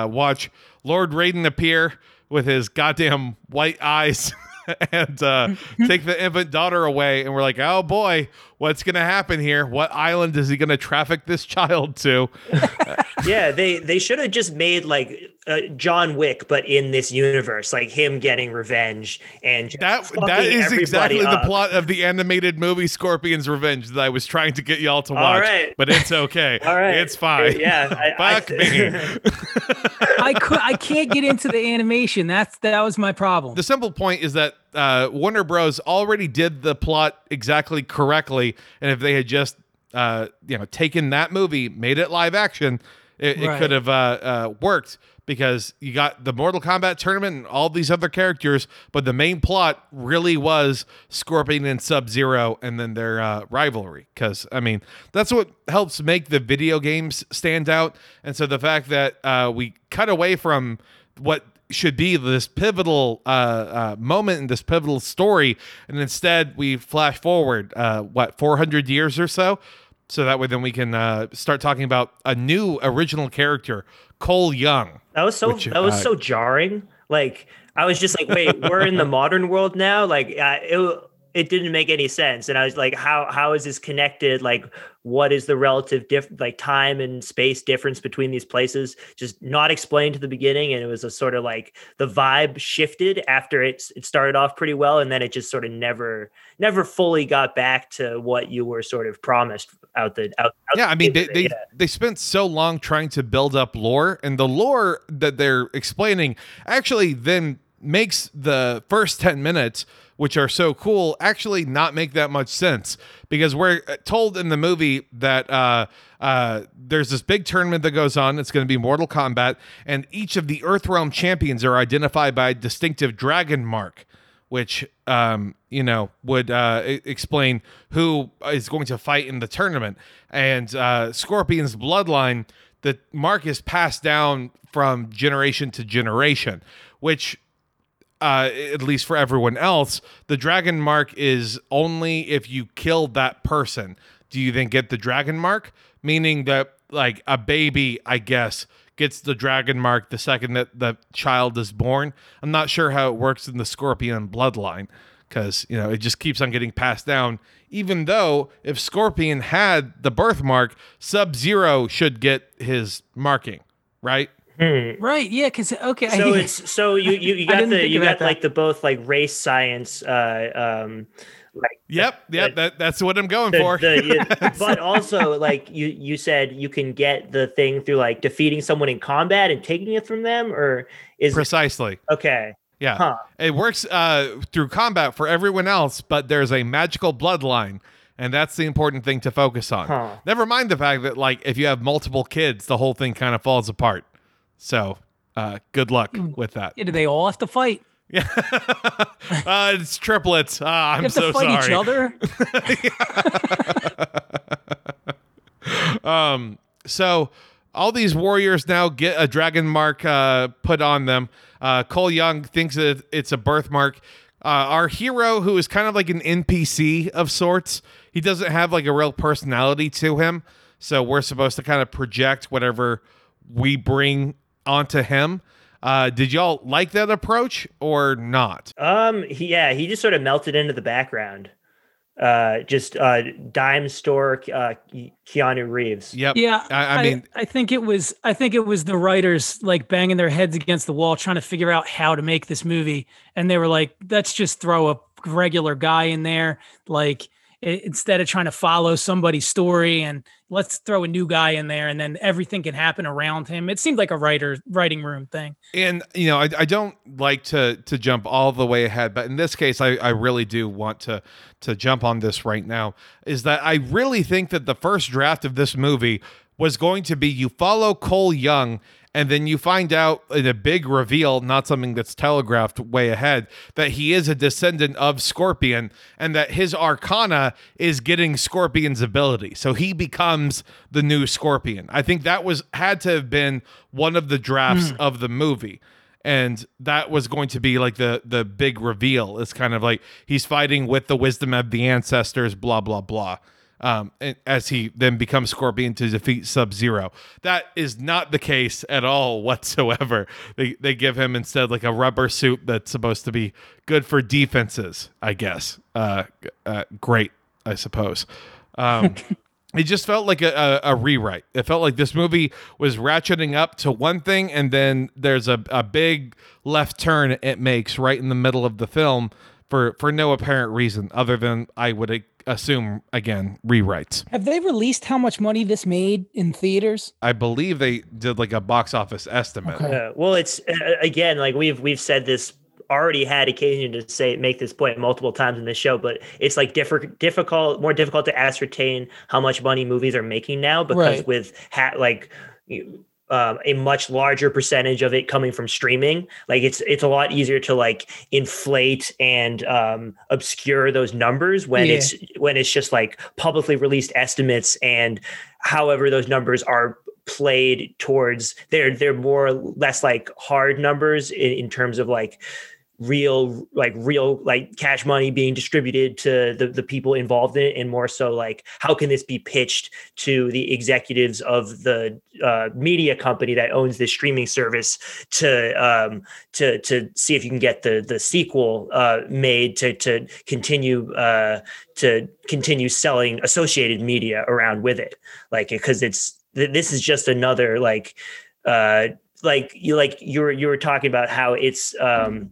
[SPEAKER 4] uh, watch Lord Raiden appear with his goddamn white eyes and uh, take the infant daughter away. And we're like, oh boy, what's going to happen here? What island is he going to traffic this child to?
[SPEAKER 5] yeah they they should have just made like uh, john wick but in this universe like him getting revenge and just
[SPEAKER 4] that that is
[SPEAKER 5] everybody
[SPEAKER 4] exactly the plot of the animated movie Scorpion's Revenge that I was trying to get y'all to watch.
[SPEAKER 5] right.
[SPEAKER 4] But it's okay.
[SPEAKER 5] all right
[SPEAKER 4] It's fine.
[SPEAKER 5] yeah I- I-
[SPEAKER 4] Fuck me.
[SPEAKER 6] I could I can't get into the animation. That's that was my problem.
[SPEAKER 4] the simple point is that uh, Warner Bros. already did the plot exactly correctly, and if they had just uh, you know taken that movie, made it live action, It, it could have uh, uh, worked because you got the Mortal Kombat tournament and all these other characters, but the main plot really was Scorpion and Sub Zero and then their uh, rivalry. Because, I mean, that's what helps make the video games stand out. And so the fact that uh, we cut away from what should be this pivotal uh, uh, moment in this pivotal story, and instead we flash forward, uh, what, 400 years or so? So that way, then we can uh, start talking about a new original character, Cole Young.
[SPEAKER 5] That was so
[SPEAKER 4] Which,
[SPEAKER 5] that was
[SPEAKER 4] uh,
[SPEAKER 5] so jarring. Like I was just like, wait, we're in the modern world now. Like uh, it it didn't make any sense, and I was like, how how is this connected? Like, what is the relative diff like time and space difference between these places? Just not explained to the beginning, and it was a sort of like the vibe shifted after it it started off pretty well, and then it just sort of never never fully got back to what you were sort of promised out the out. out
[SPEAKER 4] Yeah,
[SPEAKER 5] the
[SPEAKER 4] I mean, they they,
[SPEAKER 5] yeah.
[SPEAKER 4] they spent so long trying to build up lore, and the lore that they're explaining actually then makes the first 10 minutes, which are so cool, actually not make that much sense because we're uh, told in the movie that uh, uh, there's this big tournament that goes on. It's going to be Mortal Kombat, and each of the Earthrealm champions are identified by a distinctive dragon mark which um, you know would uh, explain who is going to fight in the tournament. And uh, Scorpion's bloodline, the mark is passed down from generation to generation, which. Uh, at least for everyone else, the dragon mark is only if you kill that person. Do you then get the dragon mark? Meaning that, like, a baby, I guess, gets the dragon mark the second that the child is born. I'm not sure how it works in the scorpion bloodline because, you know, it just keeps on getting passed down. Even though if Scorpion had the birthmark, Sub Zero should get his marking, right?
[SPEAKER 6] Right. Yeah. Because okay.
[SPEAKER 5] so it's so you you, you got the you got
[SPEAKER 6] that.
[SPEAKER 5] like the both like race science uh um like
[SPEAKER 4] Yep, yep, that, that's what I'm going
[SPEAKER 5] the,
[SPEAKER 4] for.
[SPEAKER 5] the- you- but also like you you said you can get the thing through like defeating someone in combat and taking it from them or is
[SPEAKER 4] Precisely.
[SPEAKER 5] okay
[SPEAKER 4] Yeah.
[SPEAKER 5] Huh.
[SPEAKER 4] It works uh, through combat for everyone else, but there's a magical bloodline. And that's the important thing to focus on.
[SPEAKER 5] Huh.
[SPEAKER 4] Never mind the fact that, like, if you have multiple kids, the whole thing kind of falls apart. So, uh, good luck
[SPEAKER 5] Hmm.
[SPEAKER 4] with that.
[SPEAKER 6] Yeah, do they all have to fight?
[SPEAKER 4] Yeah. uh, it's triplets. Ah, I'm
[SPEAKER 6] have
[SPEAKER 4] so
[SPEAKER 6] to fight
[SPEAKER 4] sorry.
[SPEAKER 6] each other.
[SPEAKER 4] Um, so all these warriors now get a dragon mark uh, put on them. Uh, Cole Young thinks that it's a birthmark. Uh, our hero, who is kind of like an NPC of sorts, he doesn't have like a real personality to him. So we're supposed to kind of project whatever we bring onto him. Uh, did y'all like that approach or not?
[SPEAKER 5] um he, yeah he just sort of melted into the background uh just uh dime store uh Keanu Reeves
[SPEAKER 4] Yep.
[SPEAKER 6] Yeah,
[SPEAKER 4] I, I mean,
[SPEAKER 6] I think it was, I think it was the writers like banging their heads against the wall, trying to figure out how to make this movie, and they were like, "Let's just throw a regular guy in there, like instead of trying to follow somebody's story, and let's throw a new guy in there, and then everything can happen around him." It seemed like a writer writing room thing.
[SPEAKER 4] and you know I, I don't like to to jump all the way ahead but in this case I, I really do want to to jump on this right now is that i really think that the first draft of this movie was going to be you follow cole young and then you find out in a big reveal not something that's telegraphed way ahead that he is a descendant of scorpion and that his arcana is getting scorpion's ability. So he becomes the new scorpion. I think that was had to have been one of the drafts hmm. of the movie. And that was going to be like the the big reveal. It's kind of like he's fighting with the wisdom of the ancestors blah blah blah um and as he then becomes scorpion to defeat sub zero that is not the case at all whatsoever. They they give him instead like a rubber suit that's supposed to be good for defenses i guess. Uh, uh great i suppose. Um it just felt like a, a, a rewrite. It felt like this movie was ratcheting up to one thing, and then there's a, a big left turn it makes right in the middle of the film for, for no apparent reason other than I would assume, again, rewrites.
[SPEAKER 6] Have they released how much money this made in theaters?
[SPEAKER 4] I believe they did like a box office estimate.
[SPEAKER 5] Uh, well, it's uh, again like we've we've said this already had occasion to say make this point multiple times in this show, but it's like different, difficult, more difficult to ascertain how much money movies are making now because
[SPEAKER 6] Right.
[SPEAKER 5] with ha- like um, a much larger percentage of it coming from streaming. Like it's it's a lot easier to like inflate and um, obscure those numbers when
[SPEAKER 6] Yeah.
[SPEAKER 5] it's when it's just like publicly released estimates and however those numbers are played towards they're they're more or less like hard numbers in, in terms of like real like real like cash money being distributed to the, the people involved in it and more so like how can this be pitched to the executives of the uh, media company that owns this streaming service to um to to see if you can get the the sequel uh made to to continue uh to continue selling associated media around with it? Like because it's th- this is just another like uh like you like you were you were talking about how it's um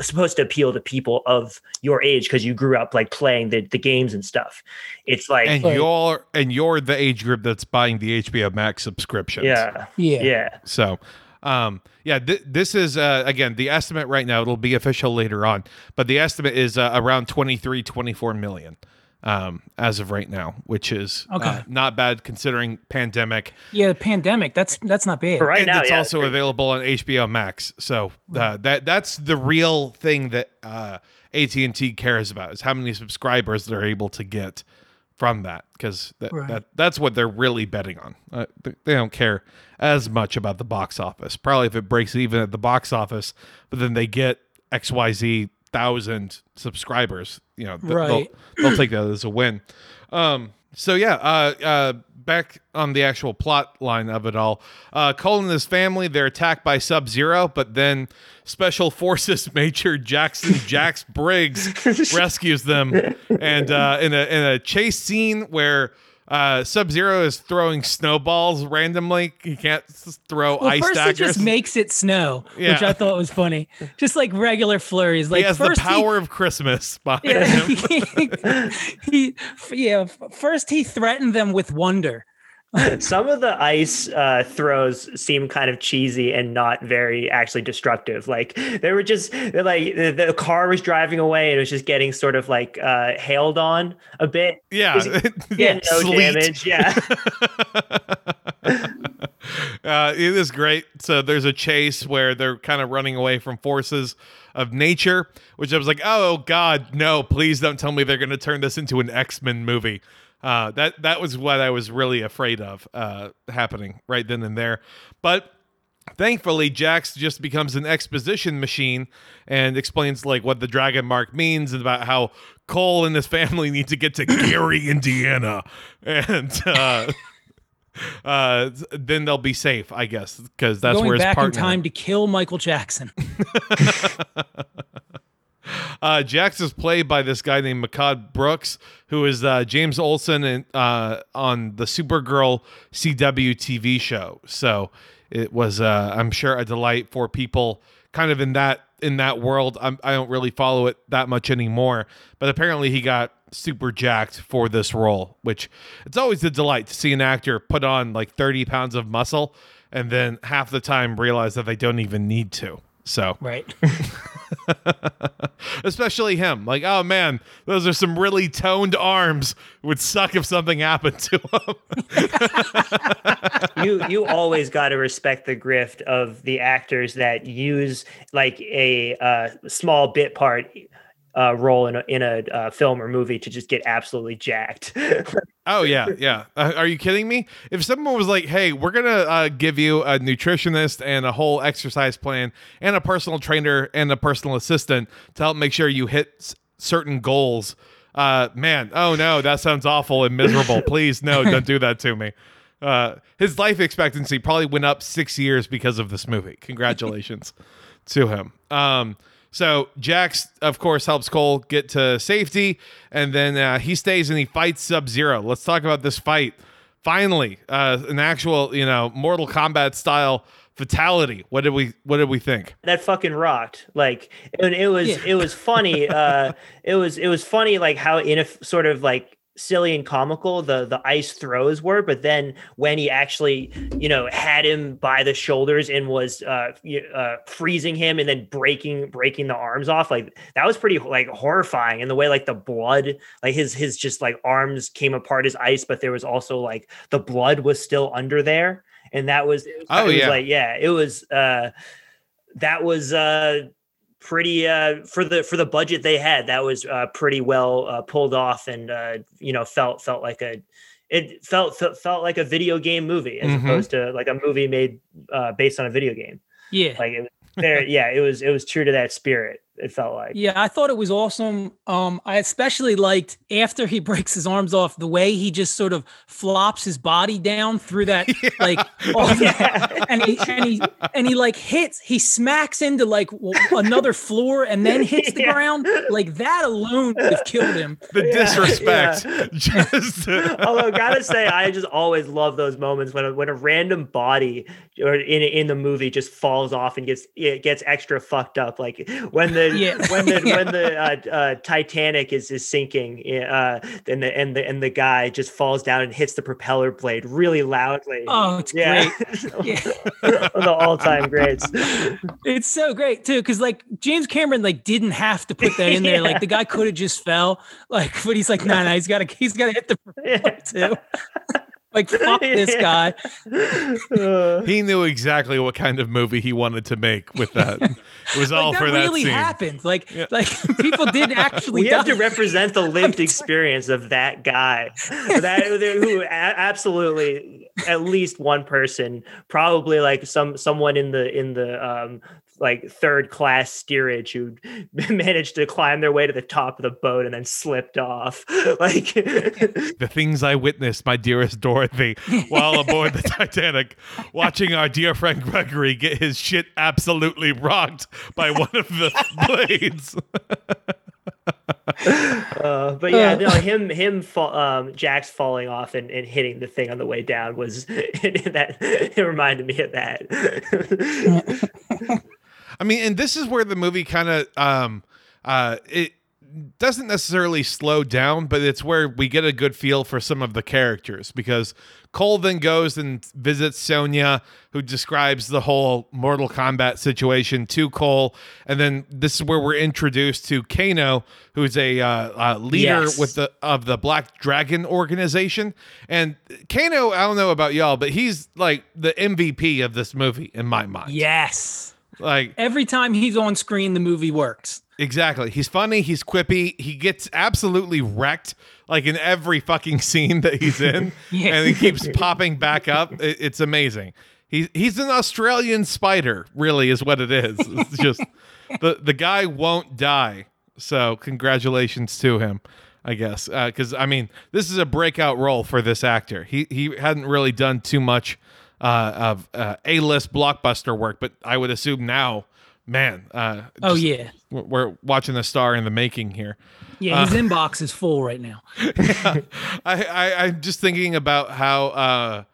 [SPEAKER 5] supposed to appeal to people of your age because you grew up like playing the, the games and stuff. It's like
[SPEAKER 4] and
[SPEAKER 6] Right.
[SPEAKER 4] you're and you're the age group that's buying the HBO Max subscriptions.
[SPEAKER 5] yeah,
[SPEAKER 6] Yeah.
[SPEAKER 5] yeah.
[SPEAKER 4] So, um, yeah, th- this is uh, again the estimate right now. It'll be official later on, but the estimate is uh, around 23, 24 million um, as of right now, which is uh,
[SPEAKER 6] Okay.
[SPEAKER 4] not bad considering pandemic.
[SPEAKER 6] Yeah, pandemic. That's that's not bad.
[SPEAKER 5] For right
[SPEAKER 4] and
[SPEAKER 5] now,
[SPEAKER 4] it's
[SPEAKER 5] yeah,
[SPEAKER 4] also
[SPEAKER 5] it's
[SPEAKER 4] available on HBO Max. So uh, that that's the real thing that uh, AT and T cares about is how many subscribers they're able to get from that because that,
[SPEAKER 6] Right.
[SPEAKER 4] that that's what they're really betting on. Uh, they, they don't care as much about the box office. Probably if it breaks even at the box office, but then they get X Y Z thousand subscribers. You know, th-
[SPEAKER 6] Right.
[SPEAKER 4] they'll, they'll take that as a win. Um, so yeah, uh, uh, back on the actual plot line of it all. Uh, Cole and his family they're attacked by Sub Zero, but then Special Forces Major Jackson Jax Briggs rescues them, and uh, in a in a chase scene where. Uh, Sub Zero is throwing snowballs randomly. He can't throw
[SPEAKER 6] Well,
[SPEAKER 4] ice
[SPEAKER 6] first
[SPEAKER 4] daggers.
[SPEAKER 6] it just makes it snow, which I thought was funny. Just like regular flurries. Like
[SPEAKER 4] he has the power of Christmas behind
[SPEAKER 6] Yeah,
[SPEAKER 4] him.
[SPEAKER 6] he, yeah. First, he threatened them with wonder.
[SPEAKER 5] Some of the ice uh, throws seem kind of cheesy and not very actually destructive. Like they were just like the, the car was driving away and it was just getting sort of like uh, hailed on a bit.
[SPEAKER 4] Yeah,
[SPEAKER 5] Yeah, no
[SPEAKER 4] Sleet.
[SPEAKER 5] damage. Yeah.
[SPEAKER 4] uh, it is great. So there's a chase where they're kind of running away from forces of nature, which I was like, oh god, no! Please don't tell me they're going to turn this into an X Men movie. Uh, that that was what I was really afraid of uh, happening right then and there. But thankfully, Jax just becomes an exposition machine and explains like what the dragon mark means and about how Cole and his family need to get to Gary, Indiana, and. Uh, uh then they'll be safe i guess because that's
[SPEAKER 6] going
[SPEAKER 4] where his
[SPEAKER 6] back in
[SPEAKER 4] partner
[SPEAKER 6] time to kill Michael Jackson.
[SPEAKER 4] uh jax is played by this guy named Mehcad brooks who is uh james olsen in, uh on the supergirl cw tv show. So it was uh i'm sure a delight for people kind of in that in that world. I'm, i don't really follow it that much anymore but apparently he got super jacked for this role which it's always a delight to see an actor put on like 30 pounds of muscle and then half the time realize that they don't even need to. So
[SPEAKER 6] Right.
[SPEAKER 4] especially him. Like, oh man, those are some really toned arms. Would suck if something happened to him.
[SPEAKER 5] you you always got to respect the grift of the actors that use like a uh, small bit part uh, role in a, in a uh, film or movie to just get absolutely jacked.
[SPEAKER 4] oh yeah, yeah. Uh, are you kidding me? If someone was like, "Hey, we're gonna uh, give you a nutritionist and a whole exercise plan and a personal trainer and a personal assistant to help make sure you hit s- certain goals," uh, man, oh no, that sounds awful and miserable. Please, no, don't do that to me. Uh, his life expectancy probably went up six years because of this movie. Congratulations to him. Um, so Jax, of course, helps Cole get to safety, and then uh, he stays and he fights Sub Zero. Let's talk about this fight. Finally, uh, an actual, you know, Mortal Kombat style fatality. What did we What did we think?
[SPEAKER 5] that fucking rocked. Like, and it was
[SPEAKER 6] Yeah.
[SPEAKER 5] it was funny. uh, it was it was funny like how in a f- sort of like silly and comical the the ice throws were but then when he actually you know had him by the shoulders and was uh, uh freezing him and then breaking breaking the arms off like that was pretty like horrifying and the way like the blood like his his just like arms came apart as ice but there was also like the blood was still under there and that was it was,
[SPEAKER 4] Oh,
[SPEAKER 5] it was
[SPEAKER 4] yeah.
[SPEAKER 5] like yeah it was uh that was uh pretty uh for the for the budget they had that was uh pretty well uh, pulled off and uh you know felt felt like a it felt felt, felt like a video game movie as
[SPEAKER 4] Mhm.
[SPEAKER 5] opposed to like a movie made uh based on a video game
[SPEAKER 6] Yeah.
[SPEAKER 5] like it was there yeah it was it was true to that spirit it felt like
[SPEAKER 6] Yeah, I thought it was awesome. Um, I especially liked after he breaks his arms off, the way he just sort of flops his body down through that, like, off-
[SPEAKER 5] Yeah.
[SPEAKER 6] and he and he and he like hits, he smacks into like w- another floor and then hits the
[SPEAKER 5] Yeah.
[SPEAKER 6] ground. Like that alone would have killed him.
[SPEAKER 4] The
[SPEAKER 5] Yeah,
[SPEAKER 4] disrespect.
[SPEAKER 5] yeah.
[SPEAKER 4] Just
[SPEAKER 5] Although gotta say, I just always love those moments when a, when a random body or in in the movie just falls off and gets it gets extra fucked up. Like when the
[SPEAKER 6] Yeah.
[SPEAKER 5] when the
[SPEAKER 6] Yeah.
[SPEAKER 5] when the uh, uh, Titanic is is sinking, uh, and the and the and the guy just falls down and hits the propeller blade really loudly.
[SPEAKER 6] Oh, it's
[SPEAKER 5] yeah,
[SPEAKER 6] Yeah.
[SPEAKER 5] the all time greats.
[SPEAKER 6] It's so great too, because like James Cameron like didn't have to put that in there. Like the guy could have just fell. Like, but he's like, no, nah, no, he's gotta he's gotta hit the
[SPEAKER 5] Yeah.
[SPEAKER 6] too. Like fuck this guy.
[SPEAKER 4] He knew exactly what kind of movie he wanted to make with that. It was all
[SPEAKER 6] like,
[SPEAKER 4] for
[SPEAKER 6] that
[SPEAKER 4] that
[SPEAKER 6] really
[SPEAKER 4] scene.
[SPEAKER 6] happened. Like,
[SPEAKER 4] Yeah.
[SPEAKER 6] like people did actually.
[SPEAKER 5] we have to represent the lived experience of that guy that who absolutely at least one person probably like some someone in the in the um like third class steerage who managed to climb their way to the top of the boat and then slipped off. Like
[SPEAKER 4] the things I witnessed, my dearest Dorothy, while aboard the Titanic, watching our dear friend Gregory get his shit absolutely rocked by one of the blades.
[SPEAKER 5] uh, but yeah no him him fall, um Jax's falling off and, and hitting the thing on the way down was that it reminded me of that
[SPEAKER 4] I mean, and this is where the movie kind of um uh it doesn't necessarily slow down, but it's where we get a good feel for some of the characters because Cole then goes and visits Sonya, who describes the whole Mortal Kombat situation to Cole, and then this is where we're introduced to Kano, who's a uh, uh, leader
[SPEAKER 6] Yes.
[SPEAKER 4] with the of the Black Dragon organization, and Kano. I don't know about y'all, but he's like the MVP of this movie in my mind.
[SPEAKER 6] Yes.
[SPEAKER 4] Like
[SPEAKER 6] Every time he's on screen, the movie works.
[SPEAKER 4] Exactly. He's funny. He's quippy. He gets absolutely wrecked, like in every fucking scene that he's in,
[SPEAKER 6] Yeah.
[SPEAKER 4] and he keeps popping back up. It- it's amazing. He's he's an Australian spider, really, is what it is. It's just the the guy won't die. So congratulations to him, I guess. Uh, because I mean, this is a breakout role for this actor. He he hadn't really done too much uh, of uh, a list blockbuster work, but I would assume now, man. Uh,
[SPEAKER 6] Oh yeah.
[SPEAKER 4] we're- watching the star in the making here.
[SPEAKER 6] Yeah, his inbox is full right now.
[SPEAKER 4] I, I I'm just thinking about how uh,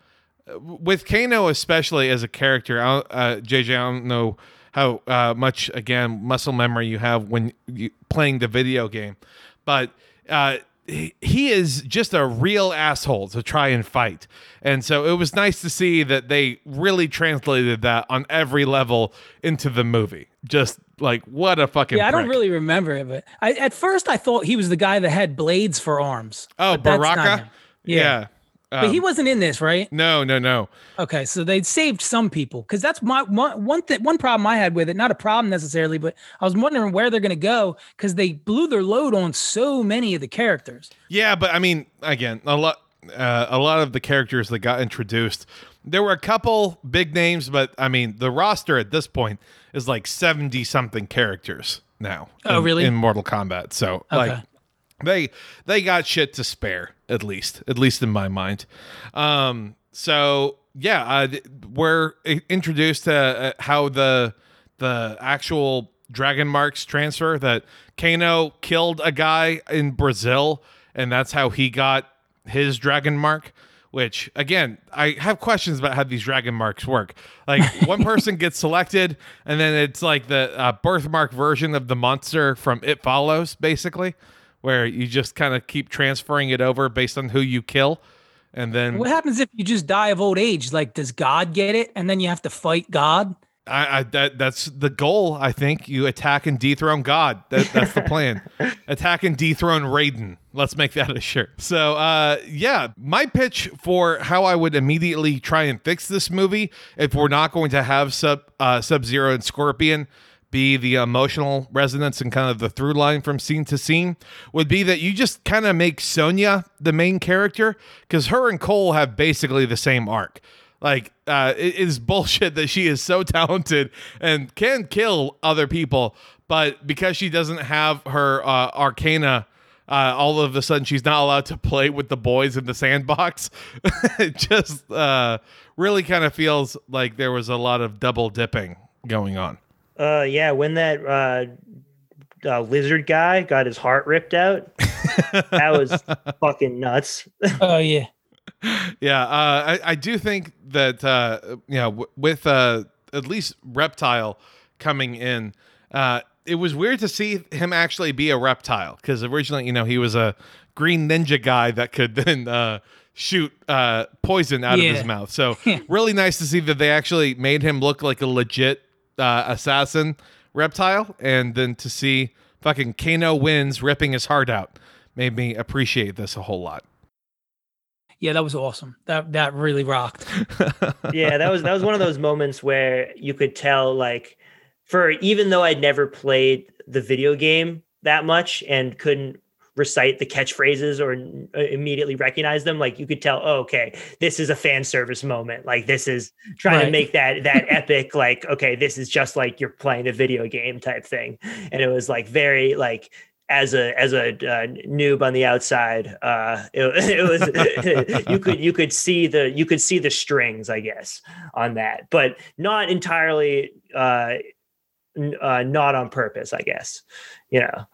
[SPEAKER 4] with Kano especially as a character, I uh, JJ, I don't know how uh, much again muscle memory you have when you playing the video game, but uh, he, is just a real asshole to try and fight, and so it was nice to see that they really translated that on every level into the movie. Just like what a fucking
[SPEAKER 6] Yeah, I don't really remember it, but I, at first I thought he was the guy that had blades for arms.
[SPEAKER 4] oh
[SPEAKER 6] but that's not
[SPEAKER 4] Baraka
[SPEAKER 6] him.
[SPEAKER 4] yeah.
[SPEAKER 6] But he
[SPEAKER 4] Um,
[SPEAKER 6] wasn't in this, right?
[SPEAKER 4] no no no
[SPEAKER 6] Okay, so they saved some people because that's my one one thing. One problem I had with it, not a problem necessarily, but I was wondering where they're going to go because they blew their load on so many of the characters.
[SPEAKER 4] Yeah, but I mean, again, a lot, uh, a lot of the characters that got introduced, there were a couple big names, but I mean, the roster at this point is like seventy something characters now.
[SPEAKER 6] Oh,
[SPEAKER 4] in-
[SPEAKER 6] really?
[SPEAKER 4] In Mortal Kombat, so like they they got shit to spare at least, at least in my mind. Um, so yeah, uh, we're introduced to uh, how the the actual dragon marks transfer that Kano killed a guy in Brazil, and that's how he got his dragon mark. Which again, I have questions about how these dragon marks work. Like one person gets selected, and then it's like the uh, birthmark version of the monster from It Follows, basically, where you just kind of keep transferring it over based on who you kill, and then
[SPEAKER 6] What happens if you just die of old age? Like, does God get it, and then you have to fight God?
[SPEAKER 4] I, I that that's the goal. I think you attack and dethrone God. That, that's the plan. attack and dethrone Raiden. Let's make that a shirt. So, uh, yeah, my pitch for how I would immediately try and fix this movie if we're not going to have Sub uh, Sub Zero and Scorpion be the emotional resonance and kind of the through line from scene to scene would be that you just kind of make Sonya the main character because her and Cole have basically the same arc. Like, uh, it is bullshit that she is so talented and can kill other people, but because she doesn't have her uh, arcana, uh, all of a sudden she's not allowed to play with the boys in the sandbox. it just uh, really kind of feels like there was a lot of double dipping going on.
[SPEAKER 5] Uh, yeah, when that uh, uh, lizard guy got his heart ripped out, that was fucking nuts.
[SPEAKER 6] Oh yeah.
[SPEAKER 4] yeah, uh, I, I do think that uh, you know w- with uh, at least reptile coming in, uh, it was weird to see him actually be a reptile because originally you know he was a green ninja guy that could then uh, shoot uh, poison out of his mouth. So really nice to see that they actually made him look like a legit uh, assassin reptile, and then to see fucking Kano wins ripping his heart out made me appreciate this a whole lot.
[SPEAKER 6] Yeah, that was awesome. That that really rocked.
[SPEAKER 5] yeah, that was that was one of those moments where you could tell like for even though I'd never played the video game that much and couldn't recite the catchphrases or uh, immediately recognize them like you could tell oh, okay this is a fan service moment. Like this is trying to make that that epic like okay this is just like you're playing a video game type thing. And it was like very like as a as a uh, noob on the outside uh it, it was you could you could see the you could see the strings i guess on that but not entirely uh, uh not on purpose i guess you know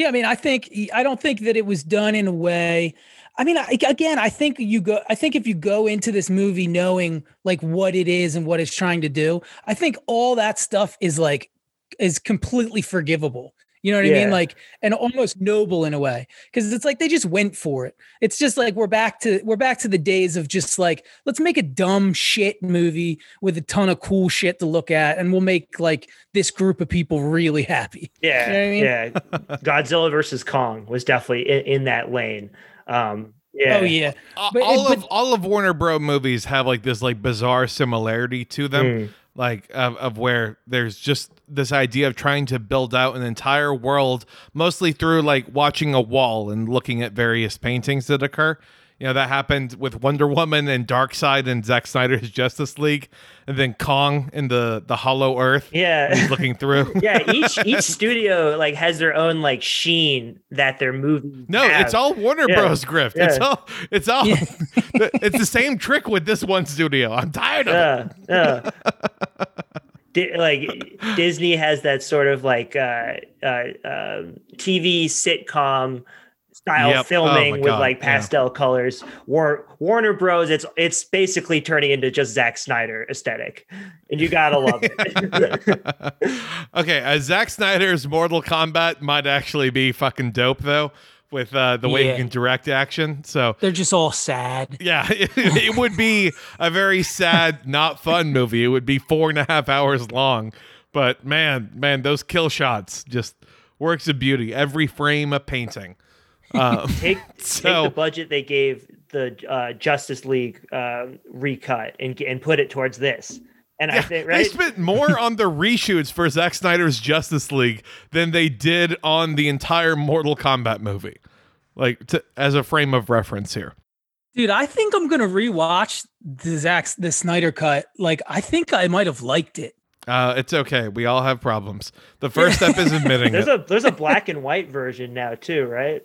[SPEAKER 6] Yeah, I mean, I think I don't think that it was done in a way. I mean, I, again, I think you go. I think if you go into this movie knowing like what it is and what it's trying to do, I think all that stuff is like is completely forgivable. You know what I mean? Like, and almost noble in a way, because it's like they just went for it. It's just like we're back to we're back to the days of just like let's make a dumb shit movie with a ton of cool shit to look at, and we'll make like this group of people really happy.
[SPEAKER 5] yeah
[SPEAKER 6] You know I mean?
[SPEAKER 5] yeah godzilla versus kong was definitely in, in that lane um yeah
[SPEAKER 6] Oh yeah,
[SPEAKER 4] A-
[SPEAKER 6] But it-
[SPEAKER 4] all
[SPEAKER 6] but-
[SPEAKER 4] of all of Warner Bro movies have like this like bizarre similarity to them,
[SPEAKER 5] Mm.
[SPEAKER 4] Like of, of where there's just this idea of trying to build out an entire world, mostly through like watching a wall and looking at various paintings that occur. You know that happened with Wonder Woman and Darkseid and Zack Snyder's Justice League, and then Kong in the the Hollow Earth.
[SPEAKER 5] yeah
[SPEAKER 4] he's looking through.
[SPEAKER 5] yeah each each studio like has their own like sheen that their movies
[SPEAKER 4] No,
[SPEAKER 5] have.
[SPEAKER 4] it's all Warner
[SPEAKER 5] Yeah.
[SPEAKER 4] Bros. grift. It's all. It's all. it's the same trick with this one studio. I'm tired of it.
[SPEAKER 5] yeah, yeah. Di- like Disney has that sort of like uh, uh, um TV sitcom style
[SPEAKER 4] Yep. Oh
[SPEAKER 5] filming
[SPEAKER 4] my
[SPEAKER 5] with
[SPEAKER 4] God,
[SPEAKER 5] like
[SPEAKER 4] yeah.
[SPEAKER 5] pastel colors. War- Warner Bros. It's it's basically turning into just Zack Snyder aesthetic, and you gotta love it.
[SPEAKER 4] okay, uh, Zack Snyder's Mortal Kombat might actually be fucking dope though, with uh, the way
[SPEAKER 6] Yeah.
[SPEAKER 4] he can direct action. So
[SPEAKER 6] they're just all sad.
[SPEAKER 4] yeah, it, it would be a very sad, not fun movie. It would be four and a half hours long. But man, man, those kill shots just works of beauty. Every frame a painting. Um,
[SPEAKER 5] take
[SPEAKER 4] So-
[SPEAKER 5] take the budget they gave the uh, Justice League um, recut and and put it towards this. And I think
[SPEAKER 4] They spent more on the reshoots for Zack Snyder's Justice League than they did on the entire Mortal Kombat movie. Like to, as a frame of reference here.
[SPEAKER 6] Dude, I think I'm gonna rewatch the Zack the Snyder cut. Like, I think I might have liked it.
[SPEAKER 4] Uh, it's okay. We all have problems. The first step is admitting
[SPEAKER 5] There's
[SPEAKER 4] it.
[SPEAKER 5] a there's a black and white version now too, right?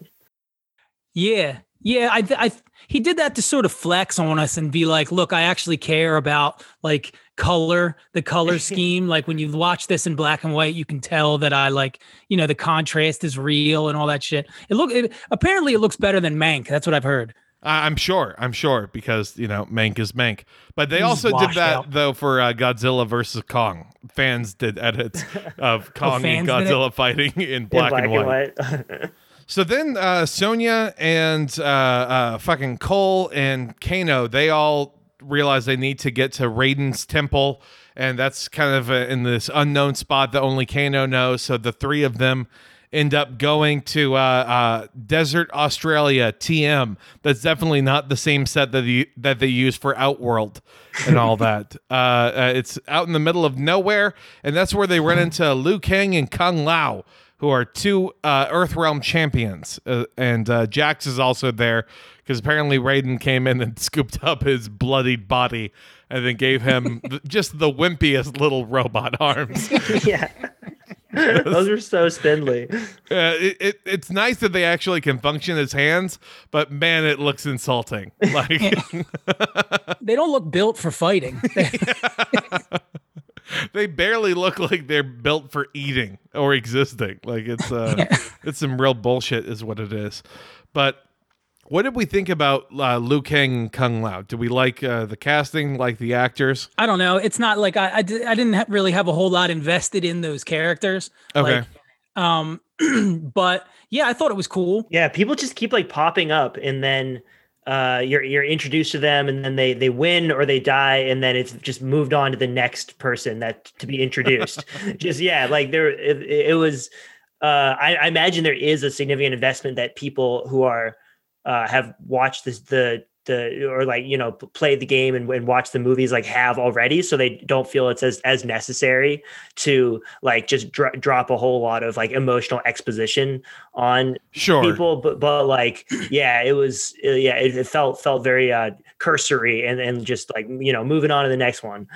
[SPEAKER 6] Yeah, yeah. I, I, he did that to sort of flex on us and be like, "Look, I actually care about like color, the color scheme. like when you watch this in black and white, you can tell that I like, you know, the contrast is real and all that shit. It look, it, apparently, it looks better than Mank. That's what I've heard.
[SPEAKER 4] I- I'm sure. I'm sure because you know Mank is Mank. But they
[SPEAKER 6] He's
[SPEAKER 4] also did that
[SPEAKER 6] out.
[SPEAKER 4] though for uh, Godzilla versus Kong. Fans did edits of Kong and
[SPEAKER 6] Oh, fans did it?
[SPEAKER 4] Godzilla fighting in
[SPEAKER 5] In
[SPEAKER 4] black, and white. So then uh, Sonya and uh, uh, fucking Cole and Kano, they all realize they need to get to Raiden's temple. And that's kind of uh in this unknown spot that only Kano knows. So the three of them end up going to uh, uh, Desert Australia TM. That's definitely not the same set that the, that they use for Outworld and all that. Uh, uh, it's out in the middle of nowhere, and that's where they run into Liu Kang and Kung Lao, who are two uh, Earthrealm champions. Uh, and uh, Jax is also there because apparently Raiden came in and scooped up his bloodied body and then gave him th- just the wimpiest little robot arms.
[SPEAKER 5] yeah. Those are so spindly.
[SPEAKER 4] Uh, it, it, it's nice that they actually can function as hands, but man, it looks insulting. Like
[SPEAKER 6] They don't look built for fighting.
[SPEAKER 4] they barely look like they're built for eating or existing. Like it's uh, it's some real bullshit, is what it is. But what did we think about uh, Liu Kang and Kung Lao? Did we like uh, the casting, like the actors?
[SPEAKER 6] I don't know. It's not like I I, didn't ha- really have a whole lot invested in those characters.
[SPEAKER 4] Okay.
[SPEAKER 6] Like, um, but yeah, I thought it was cool.
[SPEAKER 5] Yeah, people just keep like popping up and then uh you're you're introduced to them and then they they win or they die and then it's just moved on to the next person that to be introduced. just yeah, like there it, it was uh I, I imagine there is a significant investment that people who are uh have watched this the the or like you know play the game and, and watched the movies like have already so they don't feel it's as as necessary to like just dro- drop a whole lot of like emotional exposition on
[SPEAKER 4] Sure.
[SPEAKER 5] people but but like yeah it was uh, yeah it, it felt felt very uh cursory and and just like you know moving on to the next one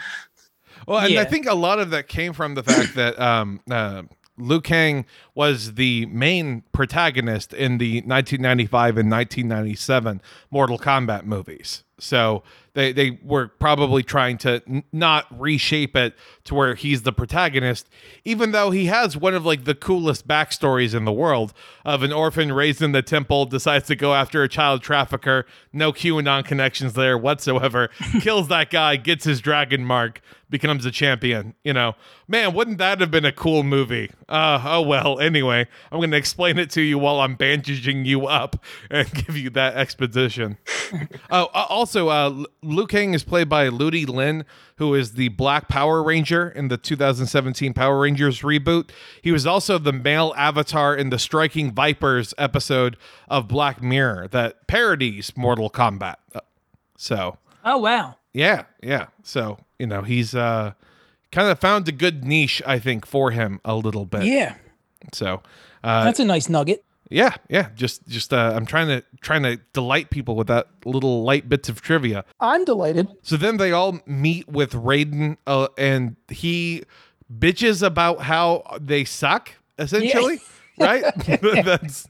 [SPEAKER 4] Well, and I think a lot of that came from the fact that um, uh, Liu Kang was the main protagonist in the 1995 and 1997 Mortal Kombat movies. So they they were probably trying to n- not reshape it to where he's the protagonist, even though he has one of like the coolest backstories in the world of an orphan raised in the temple, decides to go after a child trafficker, no QAnon connections there whatsoever, kills that guy, gets his dragon mark, becomes a champion. You know, man, wouldn't that have been a cool movie? Uh, oh well. Anyway, I'm going to explain it to you while I'm bandaging you up and give you that exposition. oh, uh, also, uh, Liu Kang is played by Ludi Lin, who is the Black Power Ranger in the 2017 Power Rangers reboot. He was also the male avatar in the Striking Vipers episode of Black Mirror that parodies Mortal Kombat. Uh, So,
[SPEAKER 6] Oh wow.
[SPEAKER 4] yeah, yeah. So, you know, he's uh kind of found a good niche, I think, for him a little bit.
[SPEAKER 6] Yeah,
[SPEAKER 4] So, uh,
[SPEAKER 6] that's a nice nugget.
[SPEAKER 4] Yeah, yeah. Just, just, uh, I'm trying to trying to delight people with that little light bits of trivia.
[SPEAKER 6] I'm delighted.
[SPEAKER 4] So then they all meet with Raiden, uh, and he bitches about how they suck, essentially, right? That's.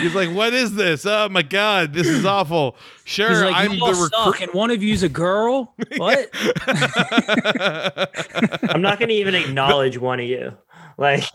[SPEAKER 4] He's like, "What is this? Oh my god, this is awful." Sure,
[SPEAKER 6] He's like,
[SPEAKER 4] I'm
[SPEAKER 6] you
[SPEAKER 4] the
[SPEAKER 6] suck,
[SPEAKER 4] recruit.
[SPEAKER 6] and one of you's a girl. What?
[SPEAKER 5] i'm not going to even acknowledge one of you like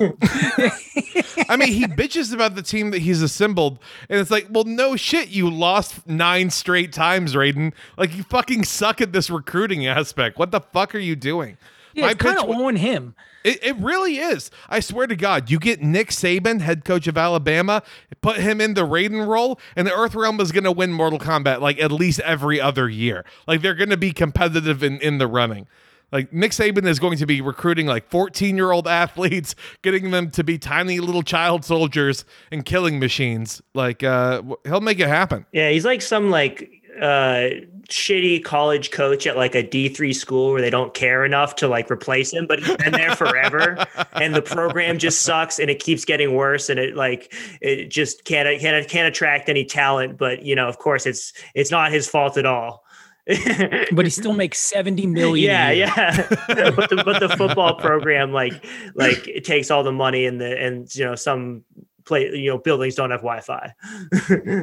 [SPEAKER 4] I mean, he bitches about the team that he's assembled, and it's like, well, no shit, you lost nine straight times, Raiden. Like, you fucking suck at this recruiting aspect. What the fuck are you doing?
[SPEAKER 6] Yeah, it's kind of
[SPEAKER 4] wa-
[SPEAKER 6] on him.
[SPEAKER 4] It, it really is. I swear to God, you get Nick Saban, head coach of Alabama, put him in the Raiden role, and the Earthrealm is going to win Mortal Kombat like at least every other year. Like they're going to be competitive in, in the running. Like Nick Saban is going to be recruiting like 14 year old athletes, getting them to be tiny little child soldiers and killing machines. Like uh, he'll make it happen.
[SPEAKER 5] Yeah, he's like some like uh shitty college coach at like a D3 school where they don't care enough to like replace him, but he's been there forever and the program just sucks and it keeps getting worse and it like it just can't can't can't attract any talent, but you know, of course it's it's not his fault at all.
[SPEAKER 6] But he still makes seventy million.
[SPEAKER 5] yeah,
[SPEAKER 6] a year.
[SPEAKER 5] yeah. but the but the football program like like it takes all the money and the and you know some play you know buildings don't have Wi-Fi.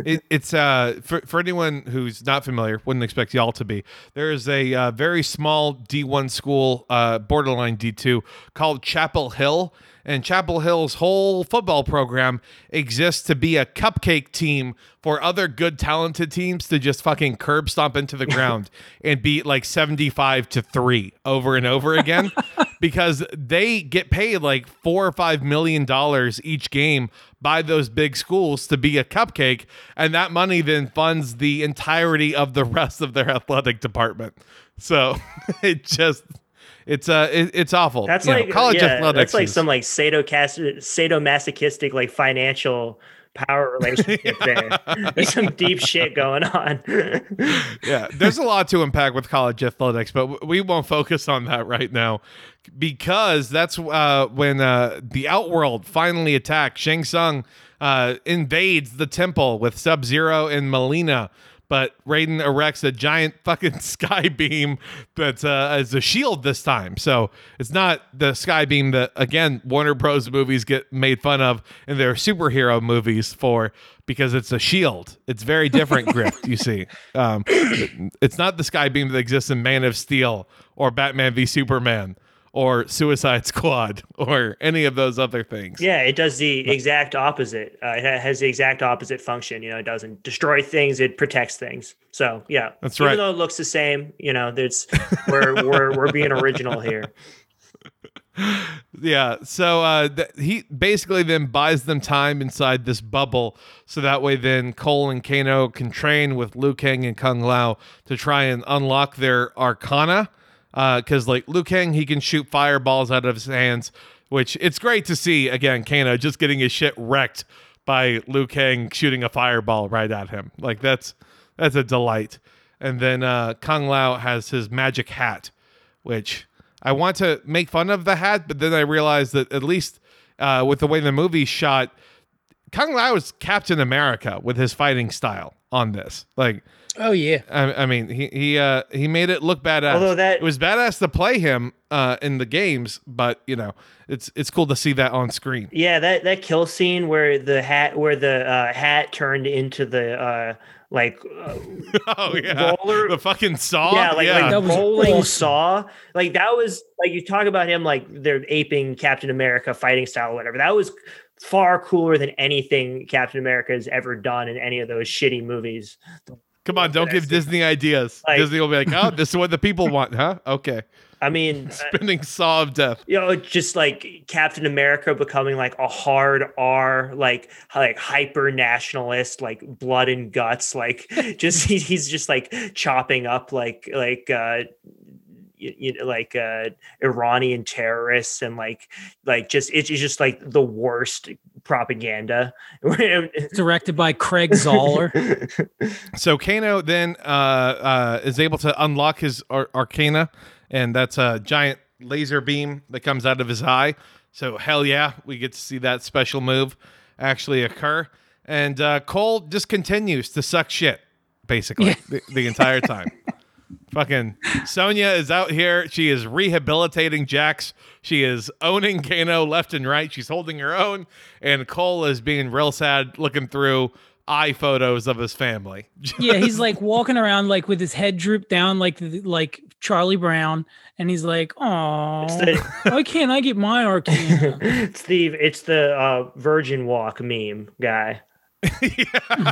[SPEAKER 4] it, it's uh for, for anyone who's not familiar wouldn't expect y'all to be there is a uh, very small d1 school uh borderline d2 called chapel hill and chapel hill's whole football program exists to be a cupcake team for other good talented teams to just fucking curb stomp into the ground and beat like 75 to 3 over and over again because they get paid like four or five million dollars each game by those big schools to be a cupcake and that money then funds the entirety of the rest of their athletic department. So it just It's uh, it, it's awful.
[SPEAKER 5] That's
[SPEAKER 4] You know,
[SPEAKER 5] like
[SPEAKER 4] college
[SPEAKER 5] yeah,
[SPEAKER 4] athletics.
[SPEAKER 5] that's like
[SPEAKER 4] is-
[SPEAKER 5] some like sadomas- sadomasochistic like financial power relationship there. There's some deep shit going on.
[SPEAKER 4] yeah, there's a lot to unpack with college athletics, but we won't focus on that right now because that's uh, when uh, the Outworld finally attacks. Shang Tsung uh, invades the temple with Sub Zero and Mileena. But Raiden erects a giant fucking sky beam that's uh, as a shield this time. So it's not the sky beam that again Warner Bros. movies get made fun of in their superhero movies for because it's a shield. It's very different grift. You see, um, it's not the sky beam that exists in Man of Steel or Batman v Superman or Suicide Squad or any of those other things.
[SPEAKER 5] yeah, it does the exact opposite. Uh, it has the exact opposite function. You know, it doesn't destroy things; it protects things. So yeah,
[SPEAKER 4] That's
[SPEAKER 5] Even
[SPEAKER 4] right.
[SPEAKER 5] though it looks the same, you know, there's we're we're we're being original here.
[SPEAKER 4] Yeah. So uh, th- he basically then buys them time inside this bubble, so that way then Cole and Kano can train with Liu Kang and Kung Lao to try and unlock their Arcana. Because like Liu Kang, he can shoot fireballs out of his hands, which it's great to see. Again, Kano just getting his shit wrecked by Liu Kang shooting a fireball right at him. Like that's that's a delight. And then uh, Kung Lao has his magic hat, which I want to make fun of the hat, but then I realized that at least uh, with the way the movie shot, Kung Lao is Captain America with his fighting style on this. Like,
[SPEAKER 6] Oh yeah.
[SPEAKER 4] I, I mean, he he uh, he made it look badass.
[SPEAKER 5] Although that-
[SPEAKER 4] it was badass to play him uh, in the games, but you know, it's it's cool to see that on screen.
[SPEAKER 5] Yeah, that that kill scene where the hat where the uh, hat turned into the uh, like uh,
[SPEAKER 4] oh yeah,
[SPEAKER 5] Roller-
[SPEAKER 4] the fucking saw.
[SPEAKER 5] yeah, like
[SPEAKER 6] That
[SPEAKER 5] like
[SPEAKER 6] was
[SPEAKER 5] rolling
[SPEAKER 6] awesome.
[SPEAKER 5] saw. Like that was like you talk about him like they're aping Captain America fighting style or whatever. That was far cooler than anything Captain America has ever done in any of those shitty movies.
[SPEAKER 4] Come on, don't give Disney ideas.
[SPEAKER 5] Like-
[SPEAKER 4] Disney will be like, oh, this is what the people want, huh? Okay,
[SPEAKER 5] I mean,
[SPEAKER 4] spinning saw of death.
[SPEAKER 5] you know, just like Captain America becoming like a hard R, like like hyper nationalist, like blood and guts, like just he's just like chopping up like like uh you, you know like uh Iranian terrorists and like like just it's just like the worst propaganda.
[SPEAKER 6] Directed by Craig Zahler.
[SPEAKER 4] So Kano then uh, uh, is able to unlock his ar- Arcana, and that's a giant laser beam that comes out of his eye. So hell yeah, we get to see that special move actually occur. And uh, Cole just continues to suck shit, basically, the, the entire time. Fucking Sonya is out here. She is rehabilitating Jax. She is owning Kano left and right. She's holding her own. And Cole is being real sad looking through eye photos of his family.
[SPEAKER 6] yeah, he's like walking around like with his head drooped down like like Charlie Brown, and he's like, "Oh,
[SPEAKER 5] the-
[SPEAKER 6] why can't I get my arcana?"
[SPEAKER 5] Steve, it's the uh virgin walk meme guy.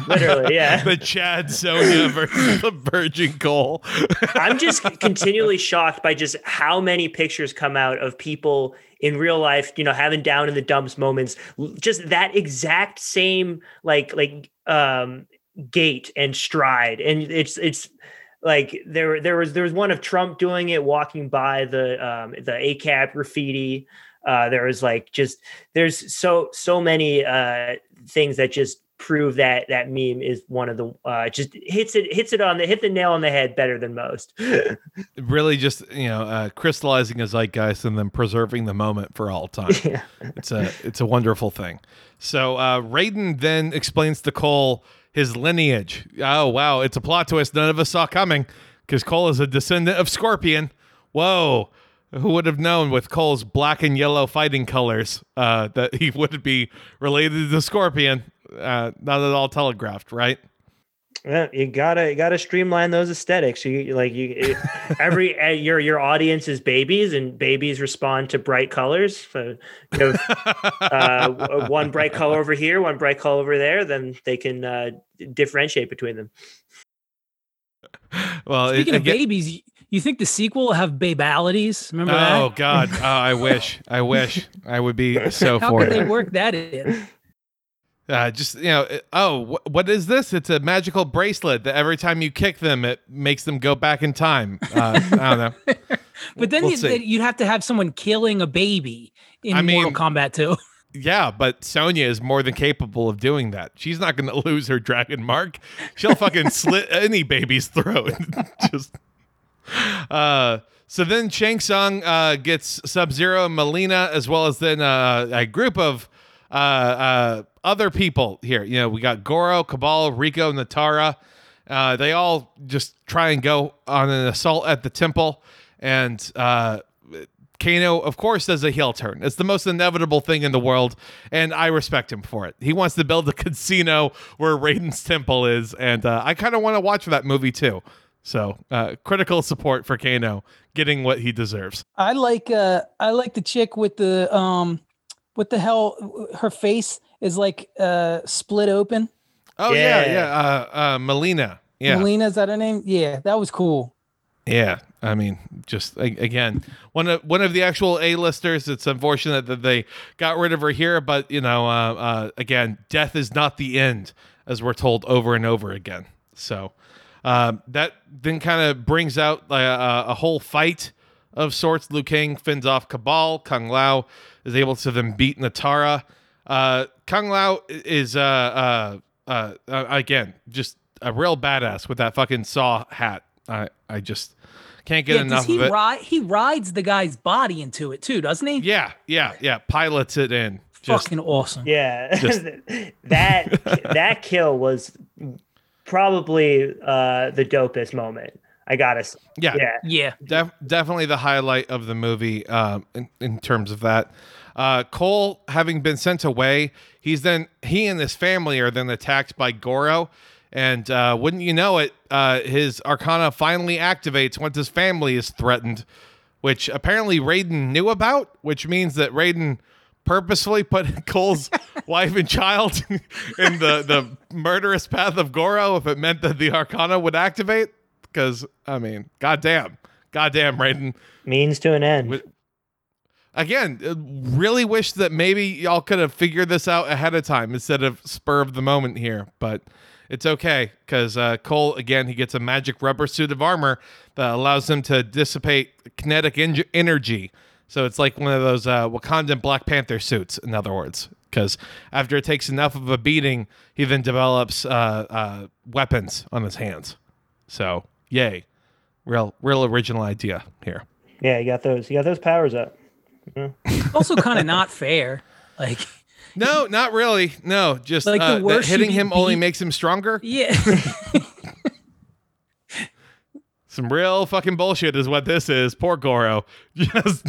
[SPEAKER 5] Literally, yeah.
[SPEAKER 4] the Chad Sonya versus the Virgin Cole.
[SPEAKER 5] I'm just continually shocked by just how many pictures come out of people in real life, you know, having down in the dumps moments, just that exact same like like um gait and stride. And it's it's like there there was there was one of Trump doing it walking by the um the ACAB graffiti. Uh there was like just there's so so many uh things that just prove that that meme is one of the uh just hits it hits it on the hit the nail on the head better than most
[SPEAKER 4] really just, you know, uh, crystallizing a zeitgeist and then preserving the moment for all time.
[SPEAKER 5] yeah
[SPEAKER 4] It's a it's a wonderful thing. So uh Raiden then explains to Cole his lineage. Oh wow, it's a plot twist none of us saw coming because Cole is a descendant of Scorpion. Whoa. Who would have known with Cole's black and yellow fighting colors uh, that he would be related to Scorpion? Uh, not at all telegraphed, right?
[SPEAKER 5] Yeah, you gotta you gotta streamline those aesthetics. You you- like you it- every uh, your your audience is babies, and babies respond to bright colors. So you know, uh, one bright color over here, one bright color over there, then they can uh, differentiate between them.
[SPEAKER 4] Well, it-
[SPEAKER 6] Speaking of
[SPEAKER 4] again-
[SPEAKER 6] babies, you think the sequel will have babalities? Remember
[SPEAKER 4] Oh
[SPEAKER 6] that?
[SPEAKER 4] God! Oh, I wish, I wish I would be so
[SPEAKER 6] How
[SPEAKER 4] for
[SPEAKER 6] could they work that in?
[SPEAKER 4] Uh, just you know, it- oh, wh- what is this? It's a magical bracelet that every time you kick them, it makes them go back in time. Uh, I don't know.
[SPEAKER 6] But then
[SPEAKER 4] We'll
[SPEAKER 6] you,
[SPEAKER 4] see.
[SPEAKER 6] then you'd have to have someone killing a baby in
[SPEAKER 4] I mean-
[SPEAKER 6] Mortal Kombat 2.
[SPEAKER 4] Yeah, but Sonya is more than capable of doing that. She's not going to lose her dragon mark. She'll fucking slit any baby's throat. Just uh so then Shang Tsung uh, gets Sub Zero and Mileena, as well as then uh, a group of uh, uh, other people here. You know, we got Goro, Kabal, Rico, Nitara. Uh, they all just try and go on an assault at the temple. And uh, Kano, of course, does a heel turn. It's the most inevitable thing in the world, and I respect him for it. He wants to build a casino where Raiden's temple is, and uh, I kind of want to watch that movie too. So, uh, critical support for Kano getting what he deserves.
[SPEAKER 6] I like uh I like the chick with the um what the hell her face is like uh split open.
[SPEAKER 4] Oh yeah,
[SPEAKER 5] Yeah.
[SPEAKER 4] yeah. Uh, uh, Mileena. Yeah,
[SPEAKER 6] Mileena, is that her name? Yeah, that was cool.
[SPEAKER 4] yeah. I mean, just again, one of one of the actual A-listers. It's unfortunate that they got rid of her here, but you know, uh, uh, again, death is not the end, as we're told over and over again. So um, that then kind of brings out uh, a, a whole fight of sorts. Liu Kang fends off Kabal. Kung Lao is able to then beat Nitara. Uh, Kung Lao is uh, uh, uh, uh, again just a real badass with that fucking saw hat. I I just can't get
[SPEAKER 6] yeah,
[SPEAKER 4] enough
[SPEAKER 6] he
[SPEAKER 4] of it.
[SPEAKER 6] ride he rides the guy's body into it too, doesn't he?
[SPEAKER 4] yeah, yeah, yeah. Pilots it in. Just
[SPEAKER 6] Fucking awesome.
[SPEAKER 5] Yeah,
[SPEAKER 4] Just-
[SPEAKER 5] that that kill was probably uh, the dopest moment. I gotta, say.
[SPEAKER 4] yeah,
[SPEAKER 5] yeah,
[SPEAKER 6] Yeah.
[SPEAKER 4] Def- definitely the highlight of the movie um, in, in terms of that. Uh, Cole, having been sent away, he's then he and his family are then attacked by Goro, and uh, wouldn't you know it, uh, his Arcana finally activates once his family is threatened, which apparently Raiden knew about, which means that Raiden purposefully put Cole's wife and child in the the murderous path of Goro if it meant that the Arcana would activate. Because I mean, goddamn, goddamn, Raiden.
[SPEAKER 5] means to an end.
[SPEAKER 4] With- Again, uh, really wish that maybe y'all could have figured this out ahead of time instead of spur of the moment here. But it's okay because uh, Cole again he gets a magic rubber suit of armor that allows him to dissipate kinetic en- energy. So it's like one of those uh, Wakandan Black Panther suits, in other words. Because after it takes enough of a beating, he then develops uh, uh, weapons on his hands. So yay, real real original idea here.
[SPEAKER 5] yeah, you got those. You got those powers up.
[SPEAKER 6] Also kind of not fair. Like
[SPEAKER 4] No, not really. No, just
[SPEAKER 6] Like, the
[SPEAKER 4] uh,
[SPEAKER 6] worse
[SPEAKER 4] hitting him only makes him stronger.
[SPEAKER 6] yeah.
[SPEAKER 4] Some real fucking bullshit is what this is. Poor Goro. Just,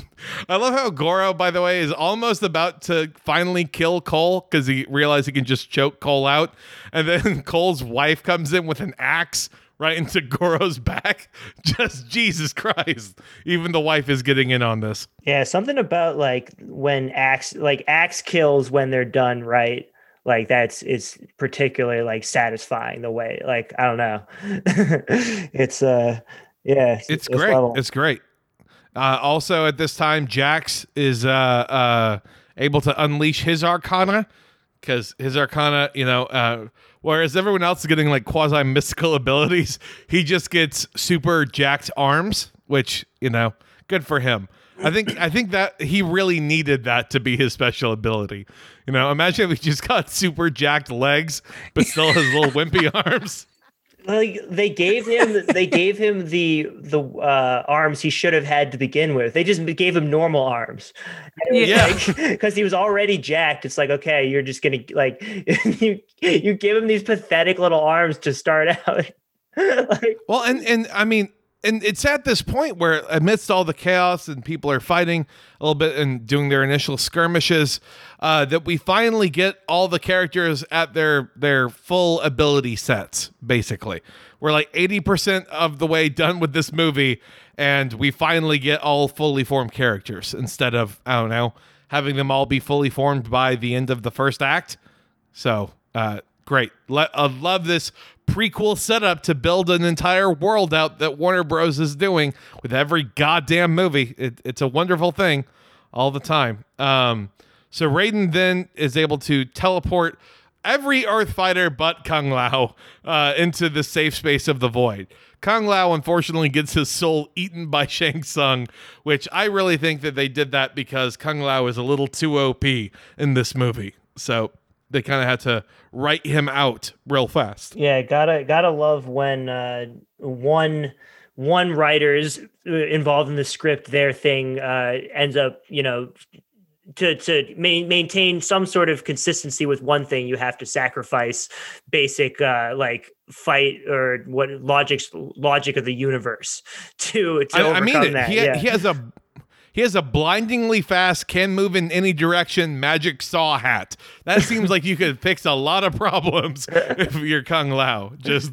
[SPEAKER 4] I love how Goro, by the way, is almost about to finally kill Cole because he realized he can just choke Cole out, and then Cole's wife comes in with an axe right into Goro's back. Just Jesus Christ! Even the wife is getting in on this.
[SPEAKER 5] Yeah, something about like when axe like axe kills when they're done right. Like that's it's particularly like satisfying the way like I don't know. it's uh yeah,
[SPEAKER 4] It's
[SPEAKER 5] this
[SPEAKER 4] great.
[SPEAKER 5] level.
[SPEAKER 4] It's great. Uh, also, at this time, Jax is uh, uh, able to unleash his Arcana because his Arcana, you know, uh, whereas everyone else is getting like quasi mystical abilities, he just gets super jacked arms, which you know, good for him. I think I think that he really needed that to be his special ability. You know, imagine if he just got super jacked legs, but still has little wimpy arms.
[SPEAKER 5] Like they gave him they gave him the the uh arms he should have had to begin with. They just gave him normal arms.
[SPEAKER 4] Yeah.
[SPEAKER 5] because he was already jacked. It's like okay you're just gonna like you you give him these pathetic little arms to start out. Like
[SPEAKER 4] Well, and and I mean, and it's at this point where amidst all the chaos and people are fighting a little bit and doing their initial skirmishes, uh, that we finally get all the characters at their their full ability sets. Basically, we're like eighty percent of the way done with this movie, and we finally get all fully formed characters instead of I don't know having them all be fully formed by the end of the first act. So, uh, great. I love this prequel setup to build an entire world out that Warner Bros. is doing with every goddamn movie. It, it's a wonderful thing all the time. Um, so Raiden then is able to teleport every Earth fighter but Kung Lao uh, into the safe space of the void. Kung Lao unfortunately gets his soul eaten by Shang Tsung, which I really think that they did that because Kung Lao is a little too OP in this movie. So they kind of had to write him out real fast.
[SPEAKER 5] Yeah, gotta gotta love when uh, one one writer's uh, involved in the script, their thing uh, ends up, you know, to to ma- maintain some sort of consistency with one thing, you have to sacrifice basic uh, like fight or what logic logic of the universe to to
[SPEAKER 4] I,
[SPEAKER 5] overcome
[SPEAKER 4] I mean
[SPEAKER 5] that.
[SPEAKER 4] He,
[SPEAKER 5] yeah.
[SPEAKER 4] he has a he has a blindingly fast, can move in any direction magic saw hat. That seems like you could fix a lot of problems if you're Kung Lao. Just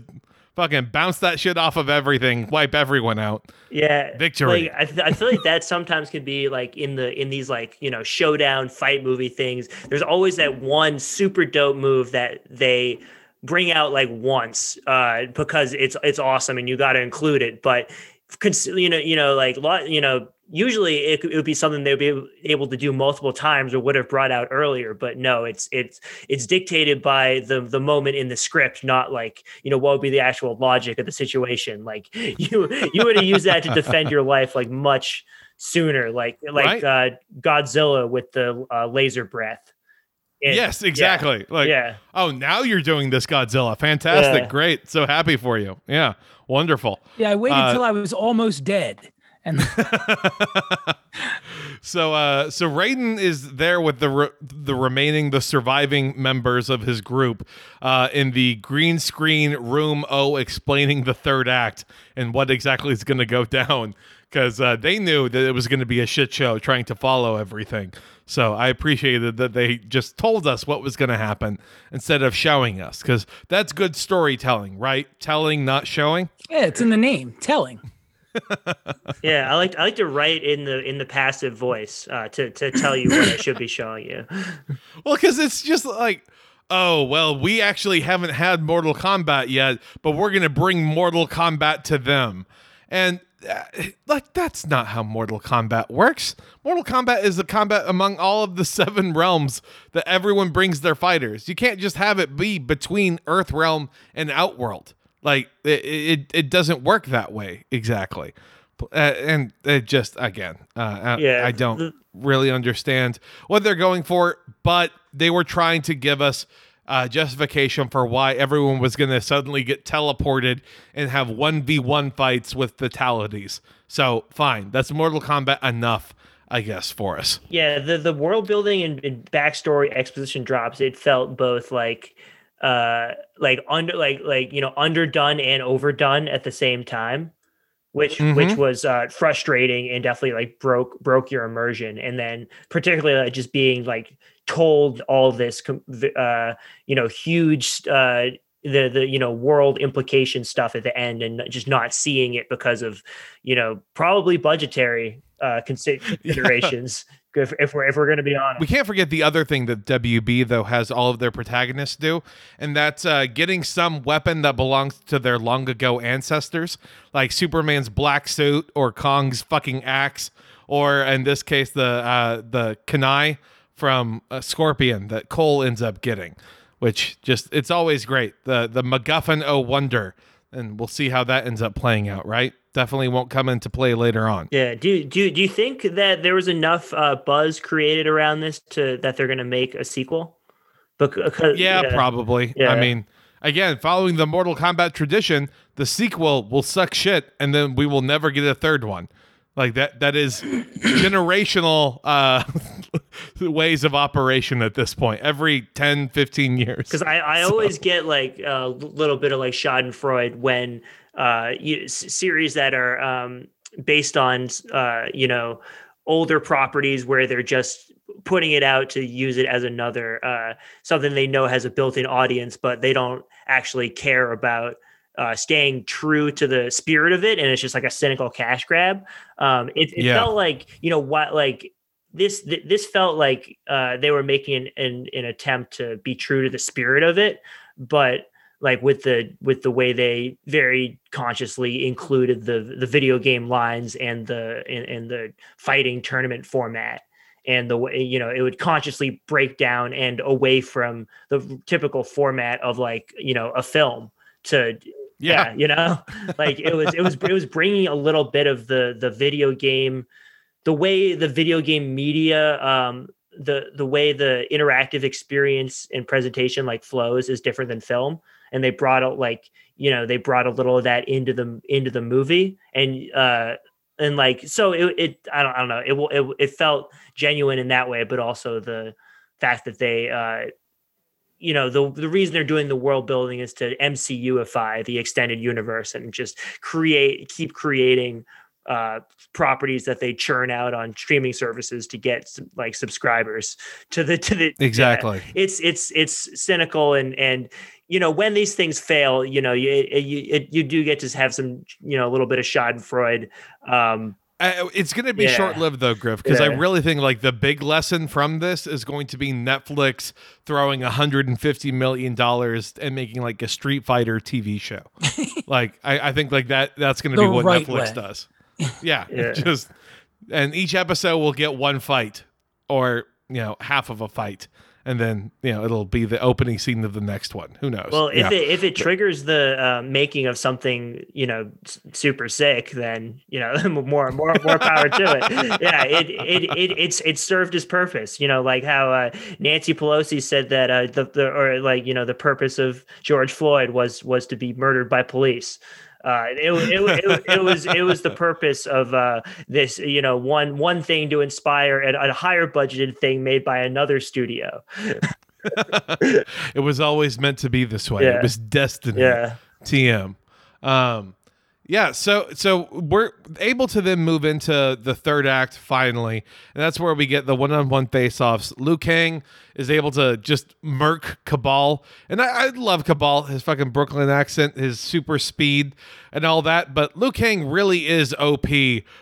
[SPEAKER 4] fucking bounce that shit off of everything, wipe everyone out.
[SPEAKER 5] yeah
[SPEAKER 4] Victory.
[SPEAKER 5] like I, th- I feel like that sometimes can be like in the in these like you know showdown fight movie things there's always that one super dope move that they bring out like once uh because it's it's awesome and you got to include it but cons- you know you know like lot you know usually it, it would be something they'd be able to do multiple times or would have brought out earlier but no it's it's it's dictated by the the moment in the script not like you know what would be the actual logic of the situation like you you would have used that to defend your life like much sooner like like uh godzilla with the uh, laser breath It-
[SPEAKER 4] yes, exactly. Like,
[SPEAKER 5] yeah
[SPEAKER 4] oh, now you're doing this Godzilla. Fantastic.
[SPEAKER 5] Yeah.
[SPEAKER 4] Great. So happy for you. Yeah. Wonderful.
[SPEAKER 6] Yeah, I waited
[SPEAKER 4] Uh,
[SPEAKER 6] till I was almost dead. And
[SPEAKER 4] So uh so Raiden is there with the re- the remaining the surviving members of his group uh in the green screen room O explaining the third act and what exactly is going to go down cuz uh they knew that it was going to be a shit show trying to follow everything. So I appreciated that they just told us what was going to happen instead of showing us cuz that's good storytelling, right? Telling not showing.
[SPEAKER 6] yeah, it's in the name, telling.
[SPEAKER 5] Yeah, I like I like to write in the in the passive voice uh, to to tell you what I should be showing you.
[SPEAKER 4] Well, because it's just like, oh, well, we actually haven't had Mortal Kombat yet, but we're to bring Mortal Kombat to them. And uh, like, that's not how Mortal Kombat works. Mortal Kombat is a combat among all of the seven realms that everyone brings their fighters. You can't just have it be between Earth Realm and Outworld. Like, it, it, it doesn't work that way exactly. Uh, and it just, again, uh, I-
[SPEAKER 5] Yeah,
[SPEAKER 4] I don't really understand what they're going for, but they were trying to give us uh, justification for why everyone was going to suddenly get teleported and have 1v1 fights with fatalities. So, fine. That's Mortal Kombat enough, I guess, for us.
[SPEAKER 5] Yeah, the the world building and, and backstory exposition drops. It felt both like uh like under like like you know underdone and overdone at the same time which which was uh frustrating and definitely like broke broke your immersion. And then particularly like, just being like told all this uh you know huge uh the the you know world implication stuff at the end and just not seeing it because of you know probably budgetary uh consi- considerations if, if we're if we're going to be honest
[SPEAKER 4] We can't forget the other thing that WB though has all of their protagonists do, and that's uh, getting some weapon that belongs to their long ago ancestors, like Superman's black suit or Kong's fucking axe, or in this case the uh, the kunai from uh, Scorpion that Cole ends up getting, which just it's always great. The the MacGuffin O wonder, and we'll see how that ends up playing out. Right, definitely won't come into play later on.
[SPEAKER 5] Yeah. Do do do you think that there was enough uh, buzz created around this to that they're going to make a sequel? Because
[SPEAKER 4] Yeah, probably.
[SPEAKER 5] Yeah.
[SPEAKER 4] I mean, again, following the Mortal Kombat tradition, the sequel will suck shit and then we will never get a third one. Like that that is generational uh ways of operation at this point. Every 10, 15 years.
[SPEAKER 5] because I, I always get like a little bit of like Schadenfreude when uh you, series that are um based on uh you know older properties where they're just putting it out to use it as another uh something they know has a built-in audience but they don't actually care about uh, staying true to the spirit of it, and it's just like a cynical cash grab. Um, it, it
[SPEAKER 4] Yeah.
[SPEAKER 5] felt like you know what, like this th- this felt like uh, they were making an, an an attempt to be true to the spirit of it, but like with the with the way they very consciously included the the video game lines and the and, and the fighting tournament format and the way you know it would consciously break down and away from the typical format of like you know a film to yeah, you know? Like it was it was it was bringing a little bit of the the video game the way the video game media um the the way the interactive experience and presentation like flows is different than film and they brought out like you know they brought a little of that into the into the movie. And uh and like so it, it i don't i don't know. It will it, it felt genuine in that way but also the fact that they uh you know the the reason they're doing the world building is to MCUify the extended universe and just create keep creating uh, properties that they churn out on streaming services to get like subscribers to the to the
[SPEAKER 4] exactly.
[SPEAKER 5] Yeah, it's it's it's cynical and and you know when these things fail, you know you you it, you do get to have some you know a little bit of Schadenfreude. Um,
[SPEAKER 4] uh, it's going to be
[SPEAKER 5] Yeah.
[SPEAKER 4] short lived though, Griff, because I really think like the big lesson from this is going to be Netflix throwing 150 million dollars and making like a Street Fighter TV show. like I, I think like that that's going to be what
[SPEAKER 6] right
[SPEAKER 4] Netflix
[SPEAKER 6] way.
[SPEAKER 4] does. Yeah,
[SPEAKER 5] Yeah.
[SPEAKER 4] just and each episode will get one fight or you know half of a fight, and then you know it'll be the opening scene of the next one. Who knows?
[SPEAKER 5] Well, if
[SPEAKER 4] Yeah.
[SPEAKER 5] it if it triggers the uh, making of something, you know, super sick, then you know, more more more power to it. Yeah, it it, it it's it served its purpose. You know, like how uh, Nancy Pelosi said that uh, the, the or like you know the purpose of George Floyd was was to be murdered by police. Uh, it, it, it, it was it was the purpose of uh, this you know one one thing to inspire a, a higher budgeted thing made by another studio.
[SPEAKER 4] it was always meant to be this way.
[SPEAKER 5] Yeah.
[SPEAKER 4] It was destiny.
[SPEAKER 5] Yeah.
[SPEAKER 4] TM. Um, yeah, so so we're able to then move into the third act finally, and that's where we get the one-on-one face-offs. Liu Kang is able to just murk Kabal, and I, I love Kabal, his fucking Brooklyn accent, his super speed, and all that. But Liu Kang really is OP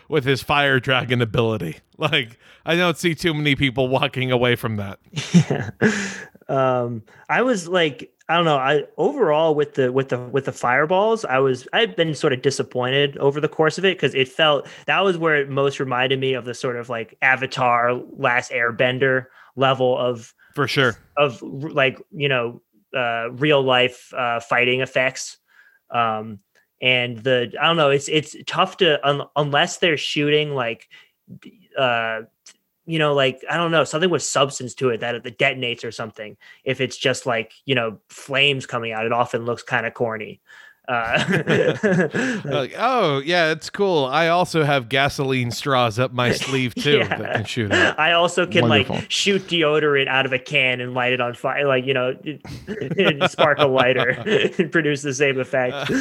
[SPEAKER 4] with his fire dragon ability. Like I don't see too many people walking away from that.
[SPEAKER 5] um i was like i don't know i overall with the with the with the fireballs i was i've been sort of disappointed over the course of it because it felt that was where it most reminded me of the sort of like avatar last airbender level of
[SPEAKER 4] For sure.
[SPEAKER 5] of like you know uh real life uh fighting effects um and the i don't know it's it's tough to un- unless they're shooting like uh you know like i don't know something with substance to it that it detonates or something if it's just like you know flames coming out it often looks kind of corny uh
[SPEAKER 4] like, oh yeah, it's cool. I also have gasoline straws up my sleeve too
[SPEAKER 5] Yeah.
[SPEAKER 4] that can shoot out.
[SPEAKER 5] I also can
[SPEAKER 4] Wonderful.
[SPEAKER 5] like shoot deodorant out of a can and light it on fire, like you know, spark a lighter and produce the same effect.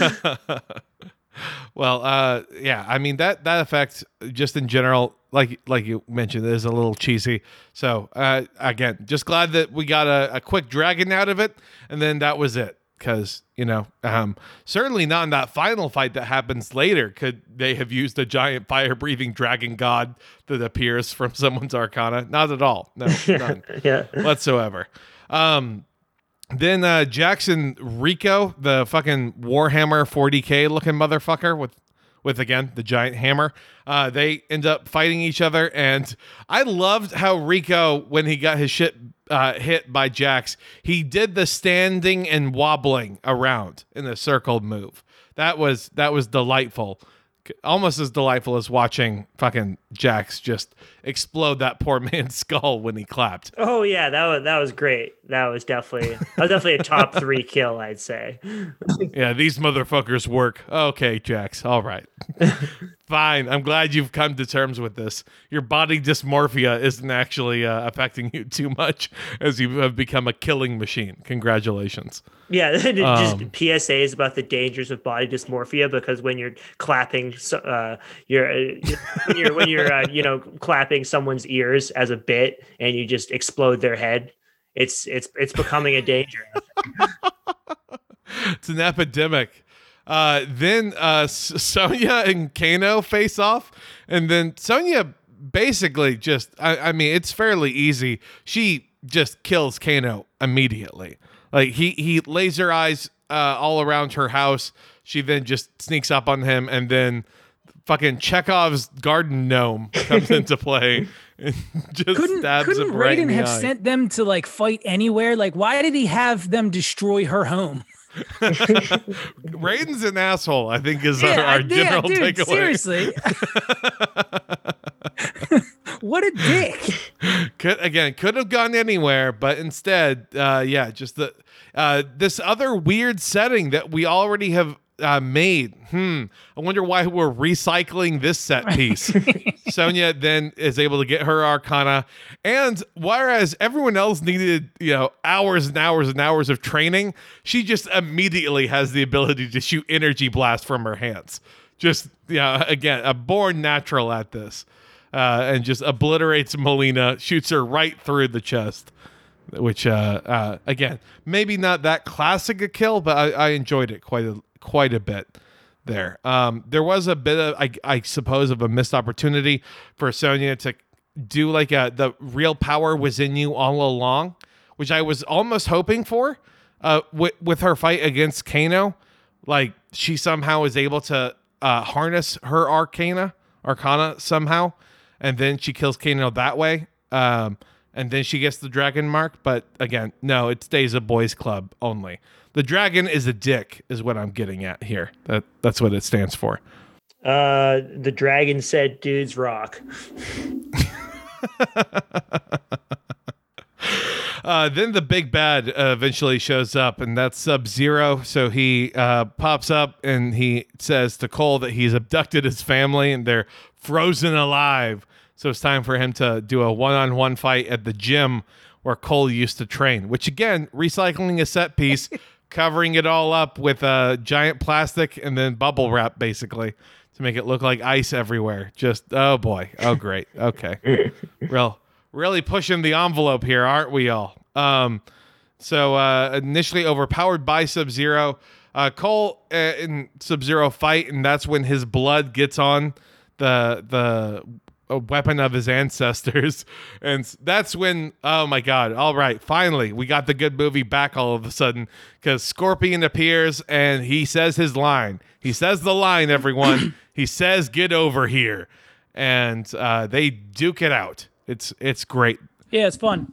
[SPEAKER 4] Well, uh, yeah, I mean that that effect just in general, like like you mentioned, is a little cheesy. So uh, again, just glad that we got a, a quick dragon out of it, and then that was it. Because you know, um, certainly not in that final fight that happens later. Could they have used a giant fire-breathing dragon god that appears from someone's arcana? Not at all. No, none
[SPEAKER 5] yeah,
[SPEAKER 4] whatsoever. Um, then uh, Jackson Reiko, the fucking Warhammer 40k looking motherfucker with with again the giant hammer. Uh, they end up fighting each other, and I loved how Reiko, when he got his shit uh, hit by Jax, he did the standing and wobbling around in a circled move. That was that was delightful. Almost as delightful as watching fucking Jax just explode that poor man's skull when he clapped.
[SPEAKER 5] Oh yeah, that was that was great. That was definitely that was definitely a top three kill, I'd say.
[SPEAKER 4] Yeah, these motherfuckers work. Okay, Jax. All right. Fine. I'm glad you've come to terms with this. Your body dysmorphia isn't actually uh, affecting you too much as you have become a killing machine. Congratulations.
[SPEAKER 5] Yeah, just
[SPEAKER 4] Um,
[SPEAKER 5] PSAs about the dangers of body dysmorphia because when you're clapping, so- uh, you're uh, when you're when you're uh, you know clapping someone's ears as a bit and you just explode their head. It's it's it's becoming a danger.
[SPEAKER 4] It's an epidemic. Uh, then uh, Sonya and Kano face off, and then Sonya basically just, I, I mean, it's fairly easy. She just kills Kano immediately. Like he he laser eyes uh, all around her house. She then just sneaks up on him, and then fucking Chekhov's garden gnome comes into play and just
[SPEAKER 6] Couldn't
[SPEAKER 4] stabs
[SPEAKER 6] couldn't
[SPEAKER 4] him right
[SPEAKER 6] Raiden have
[SPEAKER 4] eye.
[SPEAKER 6] sent them to like fight anywhere? Like, why did he have them destroy her home?
[SPEAKER 4] Raiden's an asshole. I think is our,
[SPEAKER 6] I-
[SPEAKER 4] our general
[SPEAKER 6] dude,
[SPEAKER 4] takeaway.
[SPEAKER 6] seriously. what a dick.
[SPEAKER 4] could again could have gone anywhere but instead uh yeah just the uh this other weird setting that we already have uh, made. Hmm. I wonder why we're recycling this set piece. Sonya then is able to get her arcana. And whereas everyone else needed you know hours and hours and hours of training she just immediately has the ability to shoot energy blast from her hands. Just yeah again a born natural at this. Uh, and just obliterates Mileena, shoots her right through the chest. Which, uh, uh, again, maybe not that classic a kill, but I, I enjoyed it quite a quite a bit there. Um, there was a bit of, I, I suppose, of a missed opportunity for Sonya to do like a the real power was in you all along, which I was almost hoping for. Uh, with with her fight against Kano, like she somehow is able to uh, harness her arcana arcana somehow and then she kills Kano that way um, and then she gets the dragon mark but again no it stays a boys club only the dragon is a dick is what i'm getting at here that that's what it stands for
[SPEAKER 5] Uh, the dragon said, "Dudes rock."
[SPEAKER 4] Uh, then the big bad uh, eventually shows up, and that's Sub Zero. So he uh, pops up and he says to Cole that he's abducted his family and they're frozen alive. So it's time for him to do a one on one fight at the gym where Cole used to train, which again, recycling a set piece, covering it all up with uh, giant plastic and then bubble wrap basically to make it look like ice everywhere. Just, oh boy. Oh, great. Okay. Real really pushing the envelope here, aren't we all? Um, so uh, initially overpowered by Sub Zero, uh, Cole uh, in Sub Zero fight, and that's when his blood gets on the the uh, weapon of his ancestors, and that's when oh my god! All right, finally we got the good movie back all of a sudden because Scorpion appears and he says his line. He says the line, everyone. he says, "Get over here," and uh, they duke it out. It's it's great.
[SPEAKER 6] Yeah, it's fun.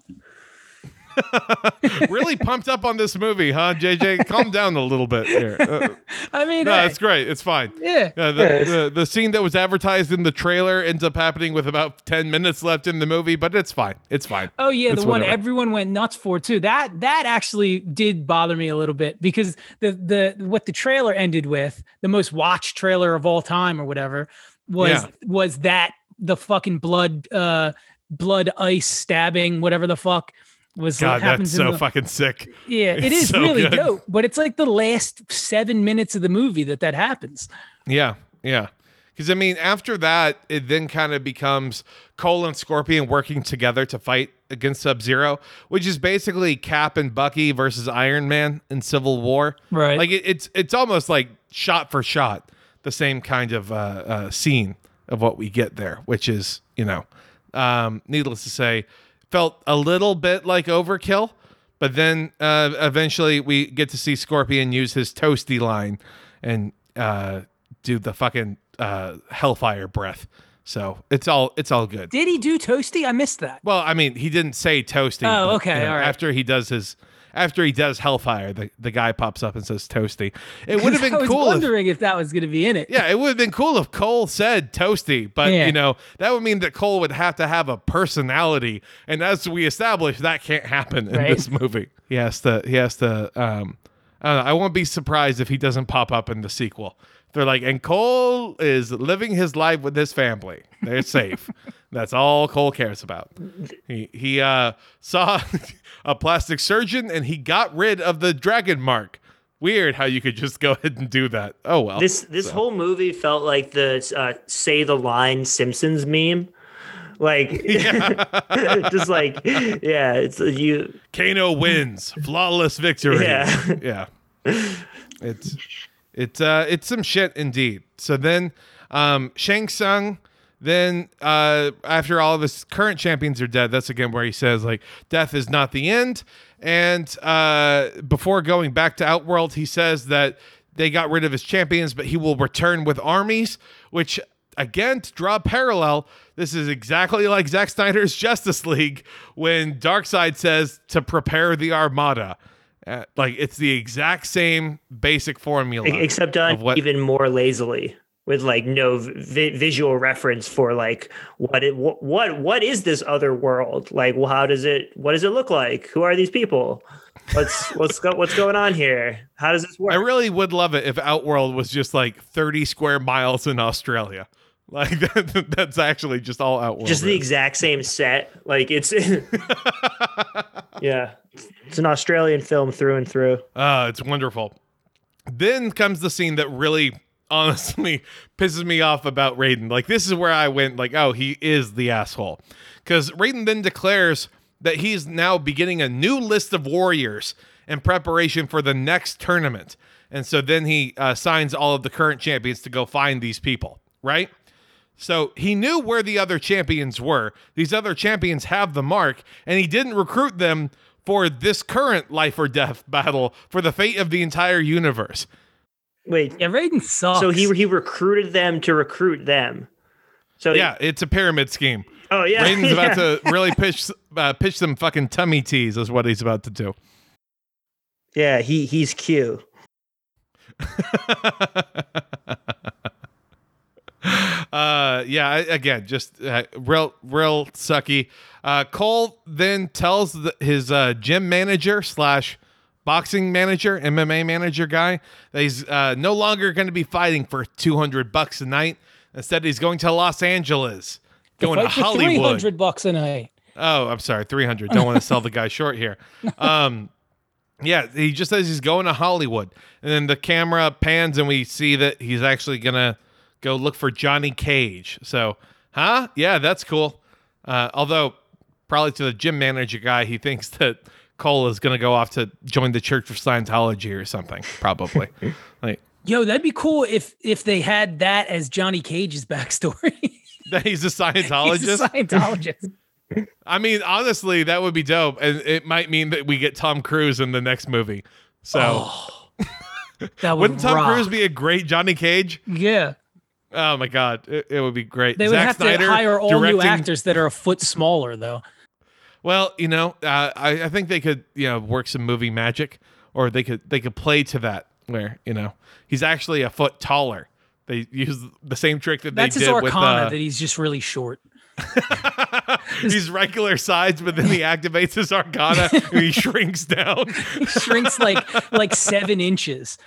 [SPEAKER 4] Really pumped up on this movie, huh, JJ? Calm down a little bit here. Uh,
[SPEAKER 6] I mean,
[SPEAKER 4] no,
[SPEAKER 6] hey,
[SPEAKER 4] it's great. It's fine.
[SPEAKER 6] yeah.
[SPEAKER 4] Uh, the, the the scene that was advertised in the trailer ends up happening with about ten minutes left in the movie, but it's fine. It's fine.
[SPEAKER 6] Oh yeah,
[SPEAKER 4] It's
[SPEAKER 6] the one everyone went nuts for too. That that actually did bother me a little bit because the the what the trailer ended with, the most watched trailer of all time or whatever, was
[SPEAKER 4] Yeah.
[SPEAKER 6] was that the fucking blood uh blood ice stabbing whatever the fuck was
[SPEAKER 4] God,
[SPEAKER 6] happens
[SPEAKER 4] that's so
[SPEAKER 6] the,
[SPEAKER 4] fucking sick.
[SPEAKER 6] yeah it
[SPEAKER 4] it's so
[SPEAKER 6] really
[SPEAKER 4] good.
[SPEAKER 6] dope but it's like the last seven minutes of the movie that that happens
[SPEAKER 4] Yeah, yeah. Because I mean, after that, it then kind of becomes Cole and Scorpion working together to fight against Sub Zero, which is basically Cap and Bucky versus Iron Man in Civil War.
[SPEAKER 6] Right.
[SPEAKER 4] Like it, it's it's almost like shot for shot the same kind of uh, uh, scene of what we get there, which is you know, um, needless to say, felt a little bit like overkill. But then uh, eventually we get to see Scorpion use his toasty line and uh, do the fucking uh, hellfire breath. So it's all it's all good.
[SPEAKER 6] did he do toasty i missed that
[SPEAKER 4] Well, I mean, he didn't say toasty.
[SPEAKER 6] Oh,
[SPEAKER 4] but,
[SPEAKER 6] okay,
[SPEAKER 4] you know,
[SPEAKER 6] all right.
[SPEAKER 4] After he does his, after he does Hellfire, the, the guy pops up and says toasty. It would have
[SPEAKER 6] i
[SPEAKER 4] been
[SPEAKER 6] was
[SPEAKER 4] cool. If,
[SPEAKER 6] wondering if, that was going to be in it
[SPEAKER 4] yeah, it would have been cool if Cole said toasty, but
[SPEAKER 6] Yeah.
[SPEAKER 4] you know that would mean that Cole would have to have a personality, and as we established, that can't happen in
[SPEAKER 6] Right.
[SPEAKER 4] this movie. He has to. He has to. Um, I, don't know, I won't be surprised if he doesn't pop up in the sequel. They're like, and Cole is living his life with his family. They're safe. That's all Cole cares about. He he uh, saw a plastic surgeon and he got rid of the dragon mark. Weird how you could just go ahead and do that. Oh well.
[SPEAKER 5] This this whole movie felt like the uh, "Say the Line" Simpsons meme. Like, just like, yeah, it's you.
[SPEAKER 4] Kano wins. Flawless victory.
[SPEAKER 5] Yeah.
[SPEAKER 4] yeah. It's it's uh it's some shit indeed. So then um Shang Tsung then uh after all of his current champions are dead, that's again where he says like death is not the end. And uh before going back to Outworld, he says that they got rid of his champions, but he will return with armies, which again, to draw parallel, this is exactly like Zack Snyder's Justice League when Darkseid says to prepare the Armada. Uh, like it's the exact same basic formula,
[SPEAKER 5] except done
[SPEAKER 4] what-
[SPEAKER 5] even more lazily with like no vi- visual reference for like what it what, what what is this other world? Like well how does it what does it look like? Who are these people? What's what's go, what's going on here? How does this work?
[SPEAKER 4] I really would love it if Outworld was just like 30 square miles in Australia. Like that, that's actually just all Outworld.
[SPEAKER 5] just the exact same set like it's yeah it's an australian film through and through
[SPEAKER 4] Uh, it's wonderful. Then comes the scene that really honestly pisses me off about Raiden. Like this is where I went like, oh, he is the asshole. Cuz Raiden then declares that he's now beginning a new list of warriors in preparation for the next tournament. And so then he uh, signs all of the current champions to go find these people, right? So he knew where the other champions were. These other champions have the mark, and he didn't recruit them for this current life or death battle for the fate of the entire universe.
[SPEAKER 5] wait
[SPEAKER 6] Yeah, Raiden sucks.
[SPEAKER 5] so he he recruited them to recruit them so
[SPEAKER 4] Yeah, it's a pyramid scheme.
[SPEAKER 5] oh yeah
[SPEAKER 4] Raiden's about to really pitch uh, pitch some fucking tummy teas is what he's about to do.
[SPEAKER 5] yeah he he's q
[SPEAKER 4] uh yeah I- again just uh, real real sucky uh cole then tells the, his uh gym manager slash boxing manager mma manager guy that he's uh no longer going to be fighting for 200 bucks a night instead he's going to los angeles going to hollywood
[SPEAKER 6] 300 bucks a night.
[SPEAKER 4] Oh, I'm sorry, 300. Don't want to sell the guy short here. Um, yeah, he just says he's going to Hollywood. And then the camera pans and we see that he's actually going to go look for Johnny Cage. So, huh? Yeah, that's cool. Uh, although, probably to the gym manager guy, he thinks that Cole is going to go off to join the Church of Scientology or something, probably. like,
[SPEAKER 6] Yo, that'd be cool if if they had that as Johnny Cage's backstory.
[SPEAKER 4] that he's a
[SPEAKER 6] He's
[SPEAKER 4] Scientologist.
[SPEAKER 6] a Scientologist.
[SPEAKER 4] I mean, honestly, that would be dope. And it might mean that we get Tom Cruise in the next movie. So.
[SPEAKER 6] That would
[SPEAKER 4] Wouldn't Tom
[SPEAKER 6] rock.
[SPEAKER 4] Cruise be a great Johnny Cage?
[SPEAKER 6] Yeah,
[SPEAKER 4] Oh my god, it, it would be great.
[SPEAKER 6] they would have
[SPEAKER 4] Snyder
[SPEAKER 6] to hire all new actors that are a foot smaller, though.
[SPEAKER 4] Well, you know, uh, I, I think they could, you know, work some movie magic, or they could they could play to that where you know he's actually a foot taller. They use the same trick that
[SPEAKER 6] That's
[SPEAKER 4] they
[SPEAKER 6] his
[SPEAKER 4] did
[SPEAKER 6] arcana
[SPEAKER 4] with.
[SPEAKER 6] that he's just really short.
[SPEAKER 4] Uh, he's regular size, but then he activates his arcana and he shrinks down.
[SPEAKER 6] He shrinks like like seven inches.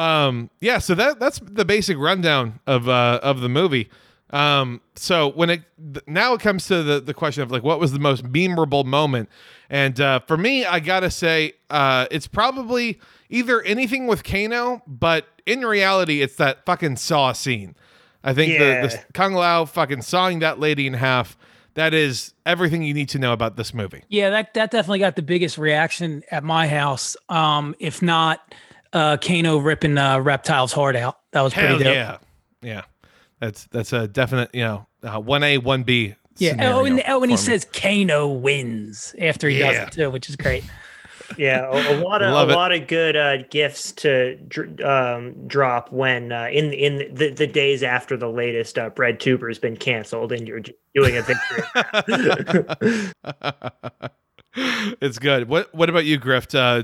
[SPEAKER 6] Like,
[SPEAKER 4] Um, yeah, so that that's the basic rundown of uh, of the movie. Um, so when it th- now it comes to the the question of like what was the most memorable moment, and uh, for me, I gotta say, uh, it's probably either anything with Kano, but in reality, it's that fucking saw scene. I think the, the Kung Lao fucking sawing that lady in half. That is everything you need to know about this movie.
[SPEAKER 6] yeah, that that definitely got the biggest reaction at my house. Um, if not, uh, Kano ripping uh, Reptile's heart out. That was
[SPEAKER 4] Hell
[SPEAKER 6] pretty dope.
[SPEAKER 4] yeah, yeah. That's that's a definite you know one A one B.
[SPEAKER 6] Yeah. Oh, and, oh, and he
[SPEAKER 4] me.
[SPEAKER 6] says Kano wins after he
[SPEAKER 4] Yeah.
[SPEAKER 6] does it too, which is great.
[SPEAKER 5] Yeah, a, a lot of
[SPEAKER 4] Love
[SPEAKER 5] a
[SPEAKER 4] it.
[SPEAKER 5] lot of good uh, gifts to dr- um, drop when uh, in in the, the days after the latest uh, bread tuber has been canceled and you're doing a victory.
[SPEAKER 4] it's good. What What about you, Grift? Uh,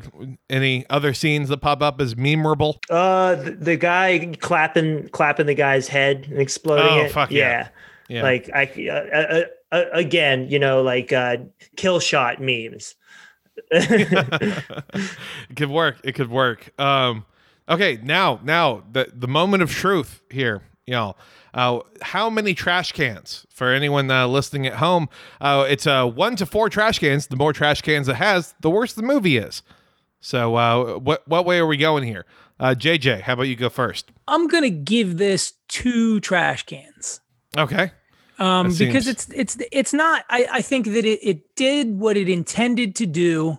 [SPEAKER 4] any other scenes that pop up as memorable?
[SPEAKER 5] uh, the, the guy clapping clapping the guy's head and exploding
[SPEAKER 4] Oh,
[SPEAKER 5] it.
[SPEAKER 4] fuck yeah. Yeah.
[SPEAKER 5] like I uh, uh, uh, again, you know, like uh, kill shot memes.
[SPEAKER 4] it could work. It could work. Um, okay, now, now the the moment of truth here, y'all. Uh, how many trash cans for anyone uh, listening at home? Uh, it's uh, one to four trash cans. The more trash cans it has, the worse the movie is. So, uh, what what way are we going here? Uh, JJ, how about you go first?
[SPEAKER 6] I'm gonna give this two trash cans.
[SPEAKER 4] Okay.
[SPEAKER 6] um,
[SPEAKER 4] That
[SPEAKER 6] because
[SPEAKER 4] seems-
[SPEAKER 6] it's it's it's not. I, I think that it, it did what it intended to do,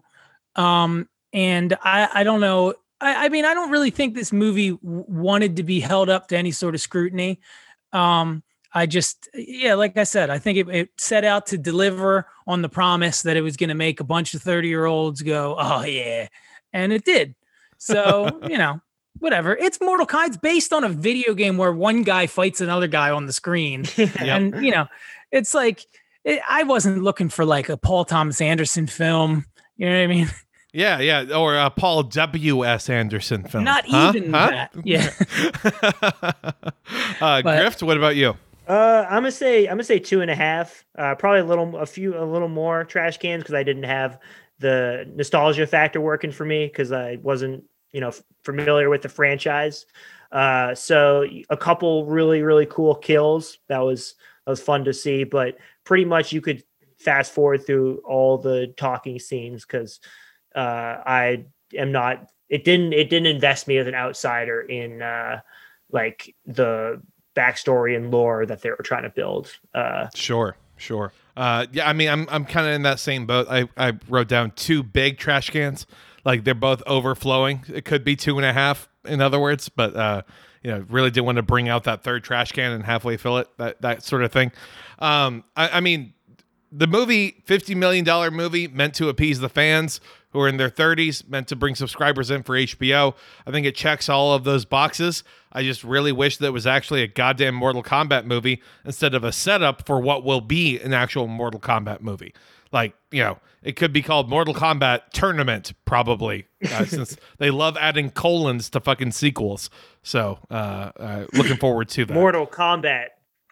[SPEAKER 6] um, and I I don't know. I, I mean, I don't really think this movie w- wanted to be held up to any sort of scrutiny. Um, I just, yeah, like I said, I think it, it set out to deliver on the promise that it was going to make a bunch of 30 year olds go, oh, yeah. And it did. So, you know, whatever. It's Mortal Kombat. It's based on a video game where one guy fights another guy on the screen, and you know, it's like it, I wasn't looking for like a Paul Thomas Anderson film. You know what I mean?
[SPEAKER 4] Yeah, yeah, or a Paul W. S. Anderson film.
[SPEAKER 6] Not
[SPEAKER 4] Huh?
[SPEAKER 6] even
[SPEAKER 4] Huh?
[SPEAKER 6] that. Yeah.
[SPEAKER 4] uh,
[SPEAKER 6] But-
[SPEAKER 4] Grift, what about you?
[SPEAKER 5] Uh, I'm gonna say I'm gonna say two and a half. Uh, probably a little, a few, a little more trash cans because I didn't have the nostalgia factor working for me because I wasn't, you know, f- familiar with the franchise. Uh, so a couple really, really cool kills. That was that was fun to see. But pretty much you could fast forward through all the talking scenes because uh, I am not. It didn't. It didn't invest me as an outsider in uh, like the backstory and lore that they were trying to build. Uh,
[SPEAKER 4] Sure, sure. Uh, yeah, I mean, I'm I'm kind of in that same boat. I I wrote down two big trash cans, like they're both overflowing. It could be two and a half, in other words, but uh, you know, really didn't want to bring out that third trash can and halfway fill it, that that sort of thing. Um, I, I mean, the movie, fifty million dollar movie, meant to appease the fans who are in their thirties, meant to bring subscribers in for HBO. I think it checks all of those boxes. I just really wish that it was actually a goddamn Mortal Kombat movie instead of a setup for what will be an actual Mortal Kombat movie. Like you know, it could be called Mortal Kombat Tournament, probably, uh, since they love adding colons to fucking sequels. So, uh, uh, looking forward to that.
[SPEAKER 5] Mortal Kombat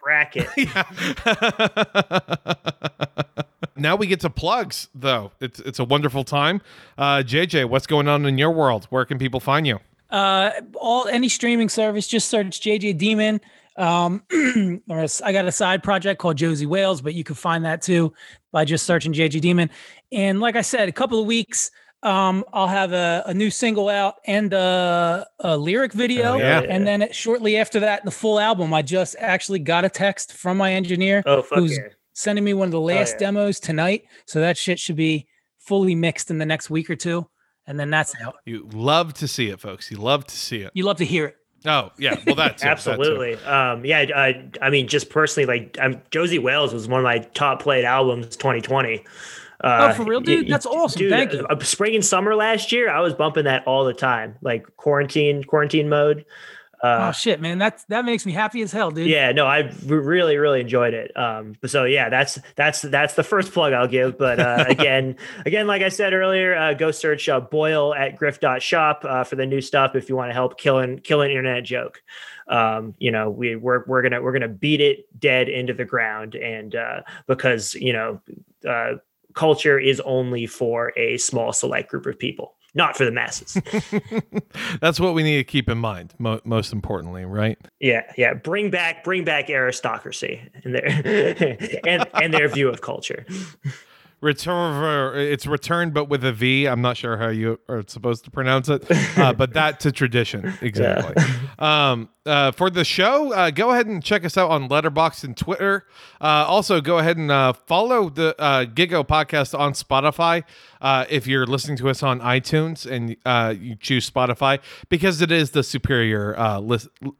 [SPEAKER 5] bracket.
[SPEAKER 4] now we get to plugs, though. It's it's a wonderful time. Uh, JJ, what's going on in your world? Where can people find you?
[SPEAKER 6] Uh, all any streaming service, just search JJ Demon. Um, or a- I got a side project called Josie Wales, but you can find that too by just searching JJ Demon. And like I said, a couple of weeks, um, I'll have a, a new single out and a, a lyric video.
[SPEAKER 4] Hell yeah.
[SPEAKER 6] And then shortly after that, the full album. I just actually got a text from my engineer
[SPEAKER 5] Oh fuck
[SPEAKER 6] who's
[SPEAKER 5] yeah.
[SPEAKER 6] Sending me one of the last
[SPEAKER 5] yeah.
[SPEAKER 6] demos tonight. So that shit should be fully mixed in the next week or two. And then that's out.
[SPEAKER 4] You love to see it, folks. You love to see it.
[SPEAKER 6] You love to hear it.
[SPEAKER 4] Oh yeah, well that's too, that.
[SPEAKER 5] Absolutely. Um, yeah, I, I mean, just personally, like, um, Josie Wales was one of my top played albums 2020. Uh,
[SPEAKER 6] Oh, for real, dude? That's awesome.
[SPEAKER 5] dude,
[SPEAKER 6] Thank you.
[SPEAKER 5] uh, spring and summer last year, I was bumping that all the time, like quarantine, quarantine mode. Uh,
[SPEAKER 6] oh shit, man, that's that makes me happy as hell, dude.
[SPEAKER 5] yeah, no, I really, really enjoyed it. Um, so yeah, that's that's that's the first plug I'll give. But uh, again, again, like I said earlier, uh, go search uh, Boyle at Griff.shop uh, for the new stuff if you want to help kill an kill an internet joke. Um, you know, we we're we're gonna we're gonna beat it dead into the ground, and uh, because you know, uh, culture is only for a small select group of people, not for the masses.
[SPEAKER 4] That's what we need to keep in mind. Mo- most importantly, right?
[SPEAKER 5] Yeah, yeah. Bring back, bring back aristocracy and their and and their view of culture.
[SPEAKER 4] Return. It's return, but with a V. I'm not sure how you are supposed to pronounce it, uh, but that to tradition exactly. Um, uh, for the show, uh, go ahead and check us out on Letterboxd and Twitter. Uh, also, go ahead and uh, follow the uh, Gigo podcast on Spotify uh, if you're listening to us on iTunes and uh, you choose Spotify because it is the superior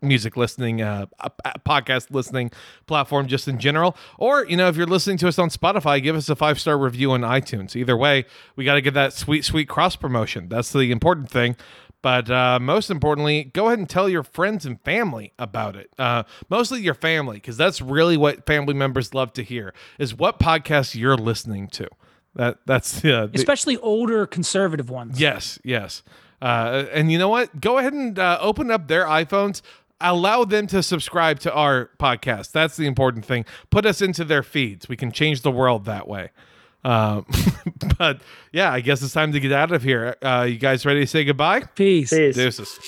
[SPEAKER 4] music listening podcast listening platform just in general. Or you know, if you're listening to us on Spotify, give us a five star review on iTunes. Either way, we got to get that sweet sweet cross promotion. That's the important thing. But uh, most importantly, go ahead and tell your friends and family about it. Uh, mostly your family, because that's really what family members love to hear: is what podcast you're listening to. That that's uh, the,
[SPEAKER 6] Especially older conservative ones.
[SPEAKER 4] Yes, yes. Uh, and you know what? Go ahead and uh, open up their iPhones. Allow them to subscribe to our podcast. That's the important thing. Put us into their feeds. We can change the world that way. Um, but yeah, I guess it's time to get out of here. Uh, you guys ready to say goodbye?
[SPEAKER 6] Peace.
[SPEAKER 5] Peace.
[SPEAKER 4] Deuces.